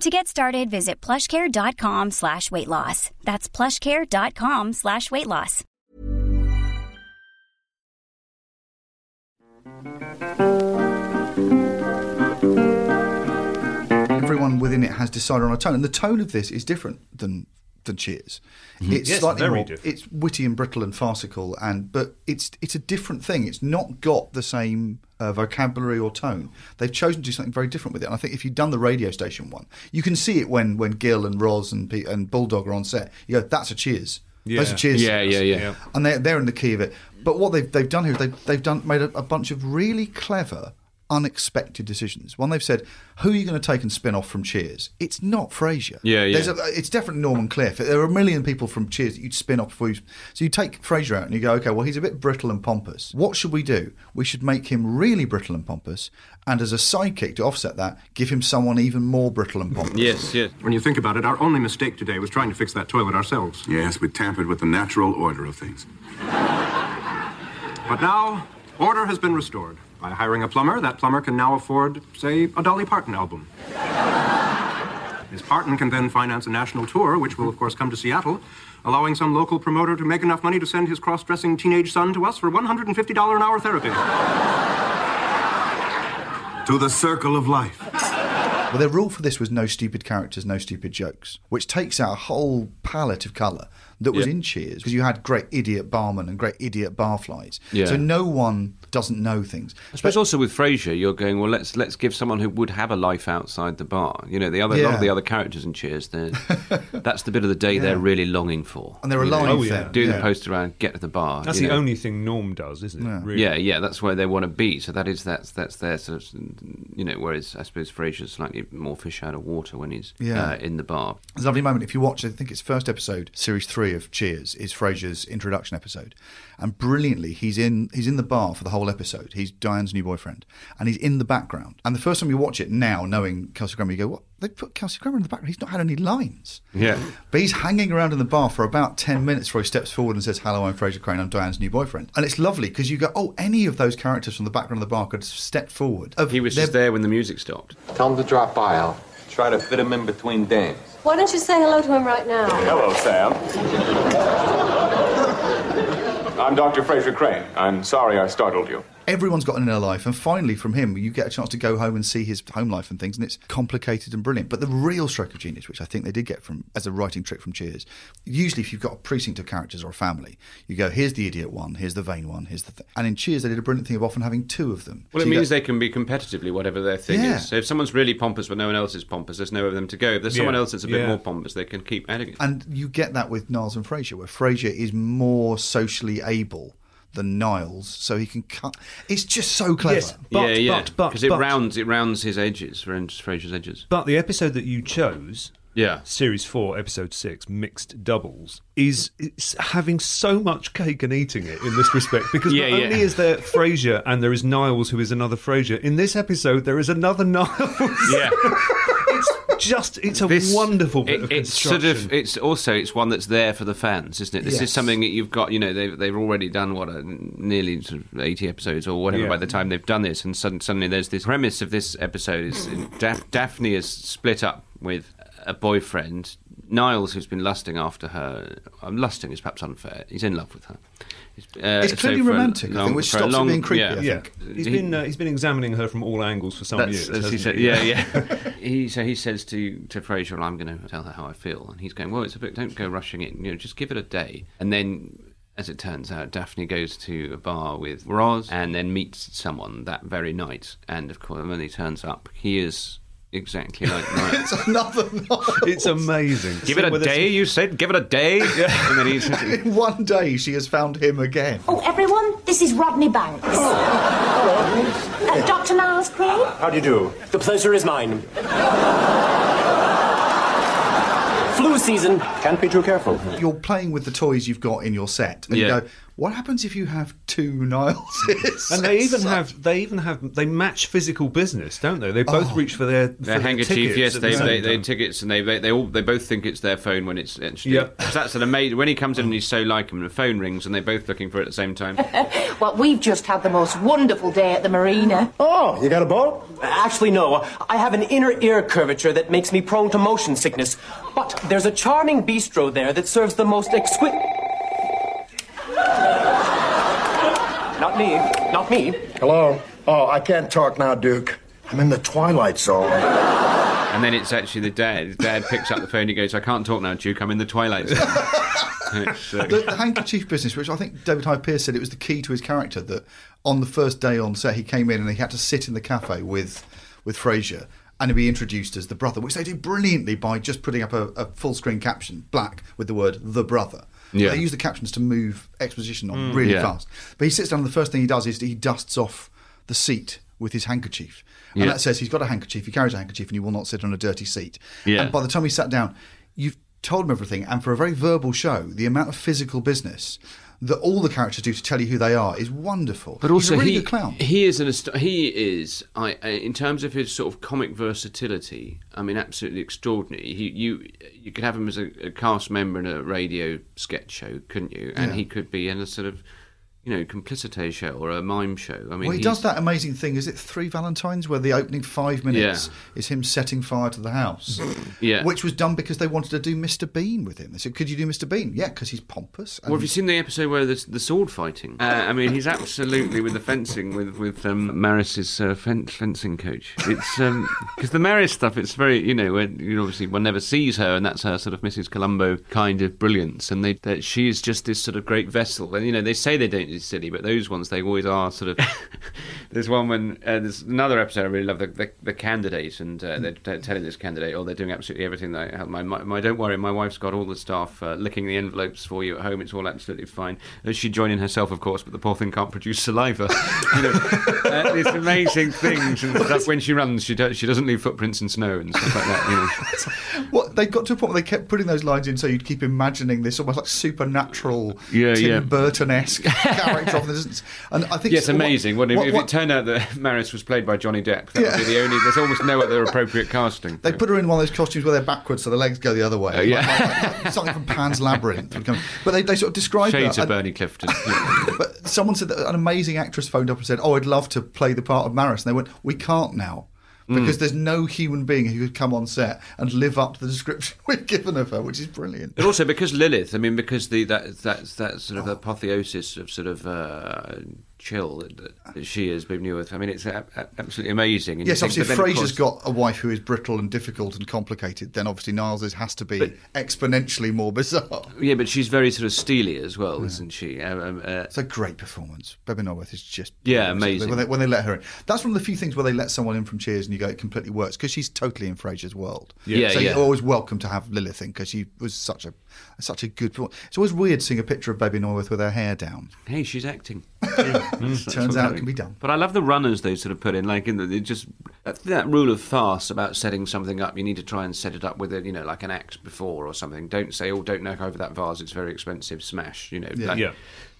[SPEAKER 11] To get started, visit plushcare.com slash weight loss. That's plushcare.com slash weight loss.
[SPEAKER 2] Everyone within it has decided on a tone, and the tone of this is different than than Cheers.
[SPEAKER 3] Mm-hmm.
[SPEAKER 2] It's
[SPEAKER 1] Yes,
[SPEAKER 2] slightly
[SPEAKER 1] very
[SPEAKER 2] more.
[SPEAKER 1] different.
[SPEAKER 2] It's witty and brittle and farcical, and but it's it's a different thing. It's not got the same uh, vocabulary or tone. They've chosen to do something very different with it. And I think if you've done the radio station one, you can see it when when Gil and Roz and Pete and Bulldog are on set. You go, that's a Cheers. Those
[SPEAKER 3] Yeah.
[SPEAKER 2] are Cheers.
[SPEAKER 3] Yeah, yeah, yeah. Yeah.
[SPEAKER 2] And they're they're in the key of it. But what they've they've done here, is they've they've done made a, a bunch of really clever unexpected decisions. One they've said, "Who are you going to take and spin off from Cheers?" It's not Frasier.
[SPEAKER 3] Yeah, yeah.
[SPEAKER 2] A, it's definitely Norm and Cliff. There are a million people from Cheers that you'd spin off before you. So you take Frasier out and you go, "Okay, well he's a bit brittle and pompous. What should we do? We should make him really brittle and pompous, and as a sidekick to offset that, give him someone even more brittle and pompous."
[SPEAKER 3] Yes, yes.
[SPEAKER 12] When you think about it, our only mistake today was trying to fix that toilet ourselves.
[SPEAKER 6] Yes, we tampered with the natural order of things.
[SPEAKER 12] But now, order has been restored. By hiring a plumber, that plumber can now afford, say, a Dolly Parton album. Miss Parton can then finance a national tour, which will, of course, come to Seattle, allowing some local promoter to make enough money to send his cross dressing teenage son to us for $150 an hour therapy.
[SPEAKER 6] To the circle of life.
[SPEAKER 2] Well, their rule for this was no stupid characters, no stupid jokes, which takes out a whole palette of colour that was
[SPEAKER 3] Yeah.
[SPEAKER 2] in Cheers because you had great idiot barmen and great idiot barflies.
[SPEAKER 3] Yeah.
[SPEAKER 2] So no one doesn't know things.
[SPEAKER 3] I suppose also with Frasier, you're going well. Let's let's give someone who would have a life outside the bar. You know, the other a lot of the other characters in Cheers, they're- *laughs* that's the bit of the day they're really longing for.
[SPEAKER 2] And they're
[SPEAKER 3] You know,
[SPEAKER 2] alive
[SPEAKER 1] Oh, yeah. then,
[SPEAKER 3] Do the
[SPEAKER 1] yeah.
[SPEAKER 3] post around, get to the bar.
[SPEAKER 1] That's the
[SPEAKER 3] know.
[SPEAKER 1] only thing Norm does, isn't it? Really?
[SPEAKER 3] Yeah, yeah, that's where they want to be. So that is that's that's their sort of you know. Whereas I suppose Frasier's slightly more fish out of water when he's
[SPEAKER 2] Yeah.
[SPEAKER 3] uh, in the bar.
[SPEAKER 2] There's a lovely moment if you watch. I think it's first episode, series three of Cheers, is Frasier's introduction episode, and brilliantly he's in he's in the bar for the whole episode. He's Diane's new boyfriend, and he's in the background. And the first time you watch it now, knowing Kelsey Grammer, you go, "What? They put Kelsey Grammer in the background? He's not had any lines."
[SPEAKER 3] Yeah.
[SPEAKER 2] But he's hanging around in the bar for about 10 minutes before he steps forward and says, Hello, I'm Frasier Crane, I'm Diane's new boyfriend. And it's lovely because you go, Oh, any of those characters from the background of the bar could have stepped forward. Of
[SPEAKER 3] He was just there when the music stopped.
[SPEAKER 13] Tell him to drop by. I'll try to fit him in between dames.
[SPEAKER 14] Why don't you say hello to him right now?
[SPEAKER 13] Hello, Sam. I'm Dr. Frasier Crane. I'm sorry I startled you.
[SPEAKER 2] Everyone's got an inner life, and finally, from him, you get a chance to go home and see his home life and things, and it's complicated and brilliant. But the real stroke of genius, which I think they did get from as a writing trick from Cheers, usually if you've got a precinct of characters or a family, you go, here's the idiot one, here's the vain one, here's the thing. And in Cheers, they did a brilliant thing of often having two of them.
[SPEAKER 3] Well,
[SPEAKER 2] So
[SPEAKER 3] it means
[SPEAKER 2] go-
[SPEAKER 3] they can be competitively whatever their thing
[SPEAKER 2] Yeah.
[SPEAKER 3] is. So if someone's really pompous but no one else is pompous, there's nowhere for them to go. If there's someone
[SPEAKER 2] Yeah.
[SPEAKER 3] else that's a bit
[SPEAKER 2] Yeah.
[SPEAKER 3] more pompous, they can keep adding it.
[SPEAKER 2] And you get that with Niles and Frasier, where Frasier is more socially able than Niles, so he can cut. It's just so clever.
[SPEAKER 1] Yes, but,
[SPEAKER 3] yeah, yeah.
[SPEAKER 1] but, but,
[SPEAKER 3] because it
[SPEAKER 1] but-
[SPEAKER 3] rounds it rounds his edges, rounds Frasier's edges.
[SPEAKER 1] But the episode that you chose,
[SPEAKER 3] Yeah.
[SPEAKER 1] series four, episode six, mixed doubles, is it's having so much cake and eating it in this respect because *laughs*
[SPEAKER 3] Yeah,
[SPEAKER 1] not
[SPEAKER 3] yeah.
[SPEAKER 1] only is there Frasier and there is Niles, who is another Frasier. In this episode, there is another *laughs* Niles.
[SPEAKER 3] Yeah.
[SPEAKER 1] It's just it's a wonderful bit
[SPEAKER 3] It-
[SPEAKER 1] of
[SPEAKER 3] it's sort of it's also it's one that's there for the fans, isn't it? This
[SPEAKER 1] Yes.
[SPEAKER 3] is something that you've got. You know, they've they've already done what uh, nearly sort of eighty episodes or whatever
[SPEAKER 1] Yeah.
[SPEAKER 3] by the time they've done this, and sudden, suddenly there's this premise of this episode is Daph- Daphne is split up with a boyfriend. Niles, who's been lusting after her, um, lusting is perhaps unfair. He's in love with her. Uh,
[SPEAKER 2] It's clearly
[SPEAKER 3] for a
[SPEAKER 2] romantic, I think, which
[SPEAKER 3] for a
[SPEAKER 2] stops it being creepy,
[SPEAKER 3] Yeah,
[SPEAKER 2] I
[SPEAKER 1] yeah,
[SPEAKER 2] think.
[SPEAKER 1] he's
[SPEAKER 3] He-
[SPEAKER 1] been uh, he's been examining her from all angles for some
[SPEAKER 3] That's,
[SPEAKER 1] years.
[SPEAKER 3] as he said,
[SPEAKER 1] he?
[SPEAKER 3] yeah, *laughs* yeah. he so he says to to Frasier, "I'm going to tell her how I feel," and he's going, "Well, it's a bit. Don't go rushing in. You know, just give it a day." And then, as it turns out, Daphne goes to a bar with Roz and then meets someone that very night. And of course, when he turns up, he is exactly like that. *laughs*
[SPEAKER 2] it's another Niles.
[SPEAKER 1] It's amazing.
[SPEAKER 3] Give it a day, you said. Give it a day, *laughs* and then he's.
[SPEAKER 2] In one day, she has found him again.
[SPEAKER 10] Oh, everyone, this is Rodney Banks. Uh, Dr. Niles Crane?
[SPEAKER 5] How do you do? The pleasure is mine. Flu season. Can't be too careful.
[SPEAKER 2] You're playing with the toys you've got in your set, and
[SPEAKER 1] Yeah.
[SPEAKER 2] you go, "What happens if you have two Nileses?"
[SPEAKER 1] And they *laughs* even
[SPEAKER 2] So-
[SPEAKER 1] have they even have they match physical business, don't they? They both
[SPEAKER 2] Oh.
[SPEAKER 1] reach for their for
[SPEAKER 3] Their handkerchief,
[SPEAKER 1] tickets
[SPEAKER 3] yes,
[SPEAKER 1] at the
[SPEAKER 3] they they, they tickets, and they they, they all they both think it's their phone when it's actually.
[SPEAKER 1] Yeah. *laughs*
[SPEAKER 3] 'cause that's an amazing. When he comes in and he's so like him, the phone rings and they're both looking for it at the same time. *laughs*
[SPEAKER 10] Well, we've just had the most wonderful day at the marina.
[SPEAKER 5] Oh, you got a boat? Actually, no. I have an inner ear curvature that makes me prone to motion sickness. But there's a charming bistro there that serves the most exquisite. Not me. Not me.
[SPEAKER 9] Hello? Oh, I can't talk now, Duke. I'm in the twilight zone.
[SPEAKER 3] And then it's actually the dad. His dad picks up the phone. He goes, "I can't talk now, Duke. I'm in the twilight." zone." *laughs* *laughs* Uh,
[SPEAKER 2] the, the handkerchief business, which I think David Hyde Pierce said it was the key to his character. That on the first day on set, he came in and he had to sit in the cafe with with Frasier and he'd be introduced as the brother, which they do brilliantly by just putting up a, a full screen caption, black, with the word "the brother."
[SPEAKER 3] Yeah.
[SPEAKER 2] They use the captions to move exposition on
[SPEAKER 3] Mm.
[SPEAKER 2] really
[SPEAKER 3] Yeah.
[SPEAKER 2] fast. But he sits down and the first thing he does is he dusts off the seat with his handkerchief.
[SPEAKER 3] Yeah.
[SPEAKER 2] And that says he's got a handkerchief, he carries a handkerchief, and he will not sit on a dirty seat.
[SPEAKER 3] Yeah.
[SPEAKER 2] And by the time he sat down, you've told him everything. And for a very verbal show, the amount of physical business that all the characters do to tell you who they are is wonderful.
[SPEAKER 3] But also,
[SPEAKER 2] really
[SPEAKER 3] he,
[SPEAKER 2] clown.
[SPEAKER 3] he is an he is I, I in terms of his sort of comic versatility. I mean, absolutely extraordinary. He, you you could have him as a, a cast member in a radio sketch show, couldn't you? And
[SPEAKER 2] Yeah.
[SPEAKER 3] he could be in a sort of you know complicite show or a mime show. I mean,
[SPEAKER 2] well, he does that amazing thing. Is it Three Valentines, where the opening five minutes
[SPEAKER 3] Yeah.
[SPEAKER 2] is him setting fire to the house? *laughs*
[SPEAKER 3] Yeah.
[SPEAKER 2] Which was done because they wanted to do Mr. Bean with him. They said, "Could you do Mr. Bean?" Yeah, because he's pompous.
[SPEAKER 3] Well, have you seen the episode where there's the sword fighting? Uh, I mean, he's absolutely with the fencing with with um, Maris's uh, fen- fencing coach. It's *laughs* because the Maris stuff. It's very you know when you know, obviously one never sees her, and that's her sort of Mrs. Columbo kind of brilliance, and they that she is just this sort of great vessel. And you know they say they don't do silly, but those ones they always are sort of. *laughs* there's one when uh, there's another episode I really love the the, the candidate, and uh, they're t- telling this candidate, oh, they're doing absolutely everything. That I have. My, my, my don't worry, my wife's got all the staff uh, licking the envelopes for you at home. It's all absolutely fine. Uh, she'd join in herself, of course, but the poor thing can't produce saliva. *laughs* you know, uh, these amazing things and stuff. When she runs, she do, she doesn't leave footprints in snow and stuff like that. You know. *laughs*
[SPEAKER 2] What they got to a point where they kept putting those lines in, so you'd keep imagining this almost like supernatural,
[SPEAKER 3] Yeah,
[SPEAKER 2] Tim
[SPEAKER 3] yeah.
[SPEAKER 2] Burton-esque character of the distance. And I think
[SPEAKER 3] Yes,
[SPEAKER 2] so
[SPEAKER 3] amazing. What, if,
[SPEAKER 2] what-
[SPEAKER 3] if it turned out that *laughs* Maris was played by Johnny Depp, that
[SPEAKER 2] Yeah.
[SPEAKER 3] would be the only. There's almost no other appropriate casting.
[SPEAKER 2] They put her in one of those costumes where they're backwards, so the legs go the other way.
[SPEAKER 3] Oh, yeah.
[SPEAKER 2] Like- like- like something from Pan's Labyrinth. would come- But they, they sort of described
[SPEAKER 3] Shades
[SPEAKER 2] her.
[SPEAKER 3] of Bernie Clifton. *laughs*
[SPEAKER 2] But someone said that an amazing actress phoned up and said, "Oh, I'd love to play the part of Maris," and they went, "We can't now." Because
[SPEAKER 3] Mm.
[SPEAKER 2] there's no human being who could come on set and live up to the description *laughs* we've given of her, which is brilliant.
[SPEAKER 3] But also because Lilith, I mean, because the that that that sort of apotheosis of sort of uh, chill that, that she has been with. I mean, it's a, a- absolutely amazing. And
[SPEAKER 2] Yes,
[SPEAKER 3] think-
[SPEAKER 2] obviously,
[SPEAKER 3] but
[SPEAKER 2] if Frasier's
[SPEAKER 3] course-
[SPEAKER 2] got a wife who is brittle and difficult and complicated, then obviously Niles's has to be exponentially more bizarre.
[SPEAKER 3] Yeah, but she's very sort of steely as well, isn't she? Um, um, uh,
[SPEAKER 2] It's a great performance. Bebe Neuwirth is just
[SPEAKER 3] Yeah, amazing.
[SPEAKER 2] When they, when they let her in, that's one of the few things where they let someone in from Cheers and you go, it completely works because she's totally in Frasier's world.
[SPEAKER 3] Yeah.
[SPEAKER 2] so
[SPEAKER 3] Yeah,
[SPEAKER 2] you're always welcome to have Lilith in because she was such a such a good. It's always weird seeing a picture of Bebe Neuwirth with her hair down.
[SPEAKER 3] hey, she's acting. *laughs* *laughs*
[SPEAKER 2] Turns out it can be done.
[SPEAKER 3] But I love the runners they sort of put in, like in the, just that, that rule of farce about setting something up. You need to try and set it up with a, you know, like an act before or something. Don't say, oh, don't knock over that vase; it's very expensive. Smash, you know.
[SPEAKER 2] Yeah.
[SPEAKER 3] like
[SPEAKER 1] Yeah.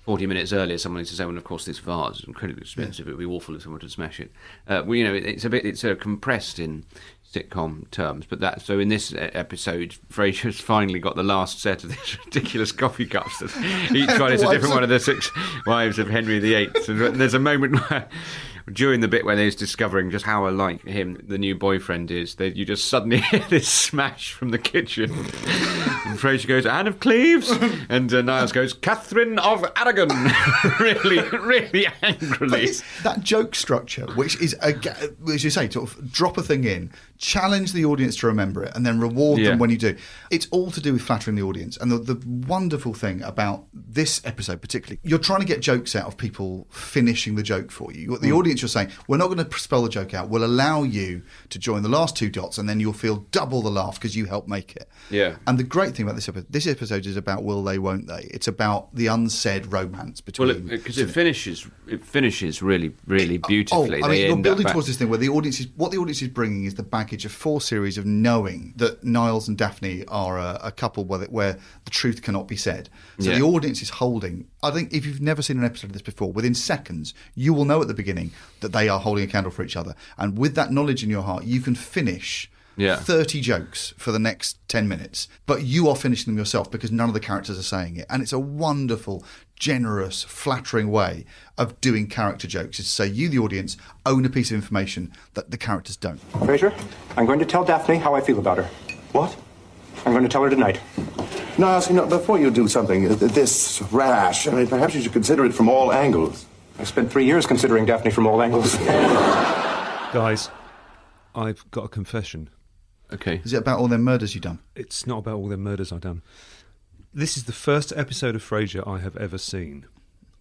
[SPEAKER 3] Forty minutes earlier, someone needs to say, "Well, of course, this vase is incredibly expensive. It would be awful if someone were to smash it." Uh, well, you know, it, it's a bit, it's uh, compressed in sitcom terms, but that so in this episode, Frasier's *laughs* finally got the last set of these *laughs* ridiculous coffee cups. That each one is a different one of the six wives of Henry VIII. And there's a moment *laughs* where. During the bit where he's discovering just how alike him, the new boyfriend, is, that you just suddenly hear this smash from the kitchen. and Frasier goes, Anne of Cleves? And uh, Niles goes, Catherine of Aragon. really, really angrily.
[SPEAKER 2] that joke structure, which is, a, as you say, sort of drop a thing in, challenge the audience to remember it, and then reward
[SPEAKER 3] Yeah.
[SPEAKER 2] them when you do. It's all to do with flattering the audience. And the, the wonderful thing about this episode, particularly, you're trying to get jokes out of people finishing the joke for you. The
[SPEAKER 3] Mm.
[SPEAKER 2] audience, you're saying, we're not going to spell the joke out. We'll allow you to join the last two dots, and then you'll feel double the laugh because you helped make it.
[SPEAKER 3] Yeah.
[SPEAKER 2] And the great thing about this episode, this episode is about will they, won't they? It's about the unsaid romance between.
[SPEAKER 3] Well, because it, finishes, it finishes really, really beautifully.
[SPEAKER 2] Oh, I
[SPEAKER 3] They
[SPEAKER 2] mean, you're building towards this thing where the audience is what the audience is bringing is the baggage of four series of knowing that Niles and Daphne are a, a couple where, where the truth cannot be said. So
[SPEAKER 3] Yeah.
[SPEAKER 2] the audience is holding. I think if you've never seen an episode of this before, within seconds you will know at the beginning that they are holding a candle for each other, and with that knowledge in your heart, you can finish.
[SPEAKER 3] Yeah.
[SPEAKER 2] 30 jokes for the next 10 minutes, but you are finishing them yourself because none of the characters are saying it. And it's a wonderful, generous, flattering way of doing character jokes is to say you, the audience, own a piece of information that the characters don't.
[SPEAKER 12] Frasier, I'm going to tell Daphne how I feel about her.
[SPEAKER 6] What?
[SPEAKER 12] I'm going to tell her tonight.
[SPEAKER 6] Niles, you know, before you do something uh, this rash, I mean, perhaps you should consider it from all angles.
[SPEAKER 12] I spent three years considering Daphne from all angles. *laughs*
[SPEAKER 1] Guys, I've got a confession.
[SPEAKER 3] Okay.
[SPEAKER 2] Is it about all them murders you've done?
[SPEAKER 1] It's not about all the murders I've done. This is the first episode of Frasier I have ever seen.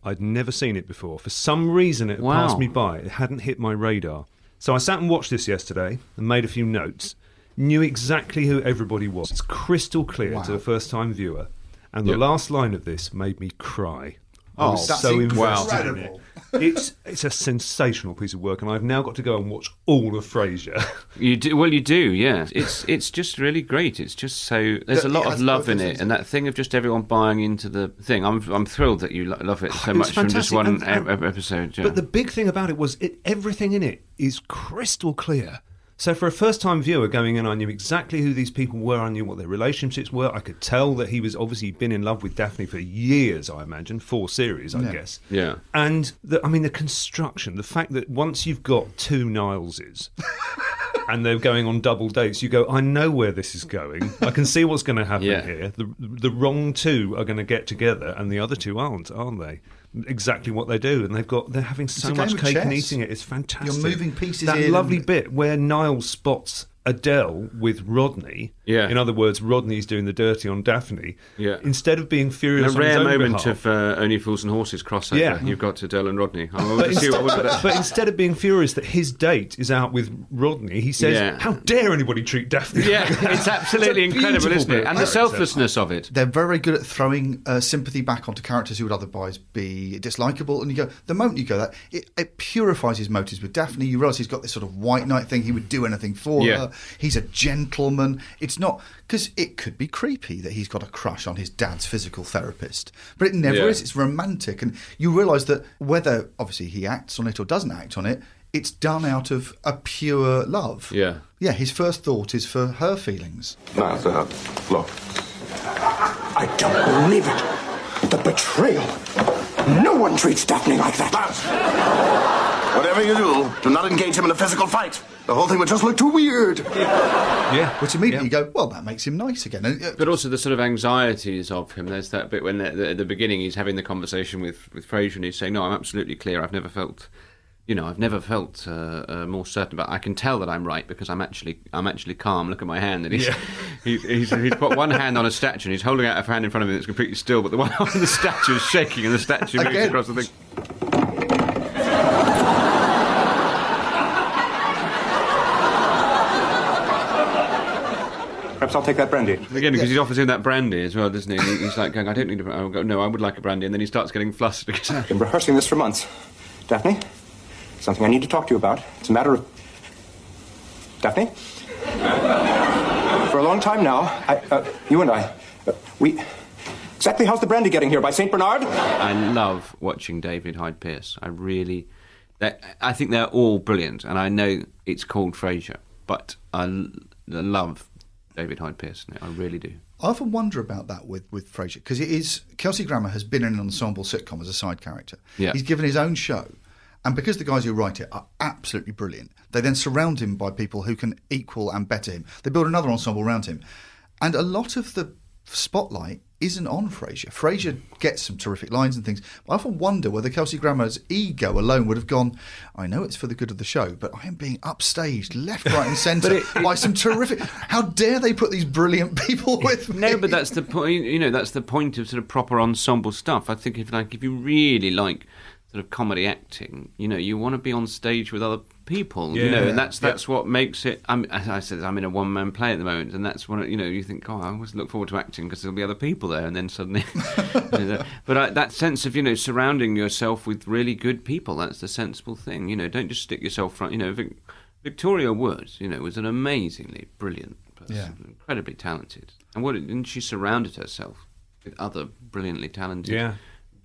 [SPEAKER 1] I'd never seen it before. For some reason, it
[SPEAKER 3] Wow.
[SPEAKER 1] passed me by. It hadn't hit my radar. So I sat and watched this yesterday and made a few notes. Knew exactly who everybody was. It's crystal clear to a first time viewer. And the last line of this made me cry. I oh, was
[SPEAKER 3] Oh,
[SPEAKER 1] so
[SPEAKER 3] that's
[SPEAKER 1] invested in it.
[SPEAKER 2] incredible.
[SPEAKER 1] It's it's a sensational piece of work, and I've now got to go and watch all of Frasier.
[SPEAKER 3] You do well. You do, yeah. It's it's just really great. It's just so there's
[SPEAKER 2] But
[SPEAKER 3] a lot of love in it, and that thing of just everyone buying into the thing. I'm I'm thrilled that you lo- love it so *sighs*
[SPEAKER 1] It was
[SPEAKER 3] much from just
[SPEAKER 1] fantastic,
[SPEAKER 3] one
[SPEAKER 1] and- and-
[SPEAKER 3] e- episode. Yeah.
[SPEAKER 1] But the big thing about it was it, everything in it is crystal clear. So for a first-time viewer going in, I knew exactly who these people were. I knew what their relationships were. I could tell that he was obviously been in love with Daphne for years. I imagine four series, I
[SPEAKER 2] Yeah.
[SPEAKER 1] guess.
[SPEAKER 3] yeah.
[SPEAKER 1] And the, I mean the construction, the fact that once you've got two Nileses *laughs* and they're going on double dates, you go, I know where this is going. I can see what's going to happen
[SPEAKER 3] Yeah.
[SPEAKER 1] here. The the wrong two are going to get together, and the other two aren't, aren't they? Exactly what they do, and they've got they're having so much cake and eating it. It's fantastic.
[SPEAKER 2] You're moving pieces
[SPEAKER 1] That
[SPEAKER 2] in
[SPEAKER 1] lovely bit where Niall spots Adele with Rodney.
[SPEAKER 3] Yeah.
[SPEAKER 1] In other words, Rodney's doing the dirty on Daphne.
[SPEAKER 3] Yeah.
[SPEAKER 1] Instead of being
[SPEAKER 3] In
[SPEAKER 1] furious
[SPEAKER 3] a
[SPEAKER 1] on his
[SPEAKER 3] rare
[SPEAKER 1] own
[SPEAKER 3] moment
[SPEAKER 1] behalf,
[SPEAKER 3] of uh, only fools and horses crossover.
[SPEAKER 1] Yeah.
[SPEAKER 3] You've got Adele and Rodney. I
[SPEAKER 1] but
[SPEAKER 3] want to see
[SPEAKER 1] instead,
[SPEAKER 3] what.
[SPEAKER 1] but, but instead of being furious that his date is out with Rodney, he says,
[SPEAKER 3] Yeah.
[SPEAKER 1] "How dare anybody treat Daphne?"
[SPEAKER 3] yeah,
[SPEAKER 1] like that?"
[SPEAKER 3] it's absolutely
[SPEAKER 1] It's
[SPEAKER 3] incredible, isn't it? And the selflessness of it.
[SPEAKER 2] They're very good at throwing uh, sympathy back onto characters who would otherwise be dislikable. And you go, the moment you go that, it, it purifies his motives with Daphne. You realise he's got this sort of white knight thing. He would do anything for
[SPEAKER 3] Yeah.
[SPEAKER 2] her. He's a gentleman. It's not because it could be creepy that he's got a crush on his dad's physical therapist, but it never
[SPEAKER 3] Yeah.
[SPEAKER 2] is. It's romantic, and you realise that whether obviously he acts on it or doesn't act on it, it's done out of a pure love.
[SPEAKER 3] Yeah.
[SPEAKER 2] Yeah, his first thought is for her feelings.
[SPEAKER 6] Now, uh, look.
[SPEAKER 9] I don't believe it. The betrayal. No one treats Daphne like that.
[SPEAKER 6] Whatever you do, do not engage him in a physical fight. The whole thing would just look too weird. *laughs*
[SPEAKER 1] Yeah,
[SPEAKER 2] Which immediately you go, well, that makes him nice again. And, uh,
[SPEAKER 3] But also the sort of anxieties of him. There's that bit when at the, the beginning he's having the conversation with with Frasier and he's saying, "No, I'm absolutely clear. I've never felt." You know, I've never felt uh, uh, more certain, but I can tell that I'm right because I'm actually, I'm actually calm. Look at my hand, and he's, *laughs* he, he's, he's got one hand on a statue, and he's holding out a hand in front of him that's completely still, but the one *laughs* on the statue is shaking, and the statue moves
[SPEAKER 2] Again.
[SPEAKER 3] across the thing.
[SPEAKER 12] Perhaps I'll take that brandy.
[SPEAKER 3] Again, because he's offers him that brandy as well, doesn't he? And He's like going, "I don't need a brandy." Go, "No, I would like a brandy," and then he starts getting flustered because
[SPEAKER 12] I've been rehearsing this for months. Daphne, something I need to talk to you about. It's a matter of. Daphne? For a long time now, I, uh, you and I, uh, we. Exactly how's the brandy getting here? By St. Bernard?
[SPEAKER 3] I love watching David Hyde Pierce. I really, I think they're all brilliant, and I know it's called Frasier, but I l- I love David Hyde Pierce. I really do.
[SPEAKER 2] I often wonder about that with, with Frasier because it is Kelsey Grammer has been in an ensemble sitcom as a side character.
[SPEAKER 3] Yeah.
[SPEAKER 2] He's given his own show, and because the guys who write it are absolutely brilliant, they then surround him by people who can equal and better him. They build another ensemble around him, and a lot of the spotlight isn't on Frasier. Frasier gets some terrific lines and things. I often wonder whether Kelsey Grammer's ego alone would have gone. I know it's for the good of the show, but I am being upstaged left, right, and *laughs* centre by some terrific. *laughs* How dare they put these brilliant people with me?
[SPEAKER 3] No, but that's the point. You know, that's the point of sort of proper ensemble stuff. I think if like if you really like sort of comedy acting, you know, you want to be on stage with other people. you know, and that's
[SPEAKER 1] Yeah.
[SPEAKER 3] that's what makes it. I'm, as I said, I'm in a one man play at the moment, and that's what you know. You think, oh, I always look forward to acting because there'll be other people there, and then suddenly. *laughs* but I, that sense of you know surrounding yourself with really good people, that's the sensible thing. You know, don't just stick yourself front. You know, Vic, Victoria Woods, you know, was an amazingly brilliant person,
[SPEAKER 2] Yeah.
[SPEAKER 3] incredibly talented, and what and she surrounded herself with other brilliantly talented
[SPEAKER 1] Yeah.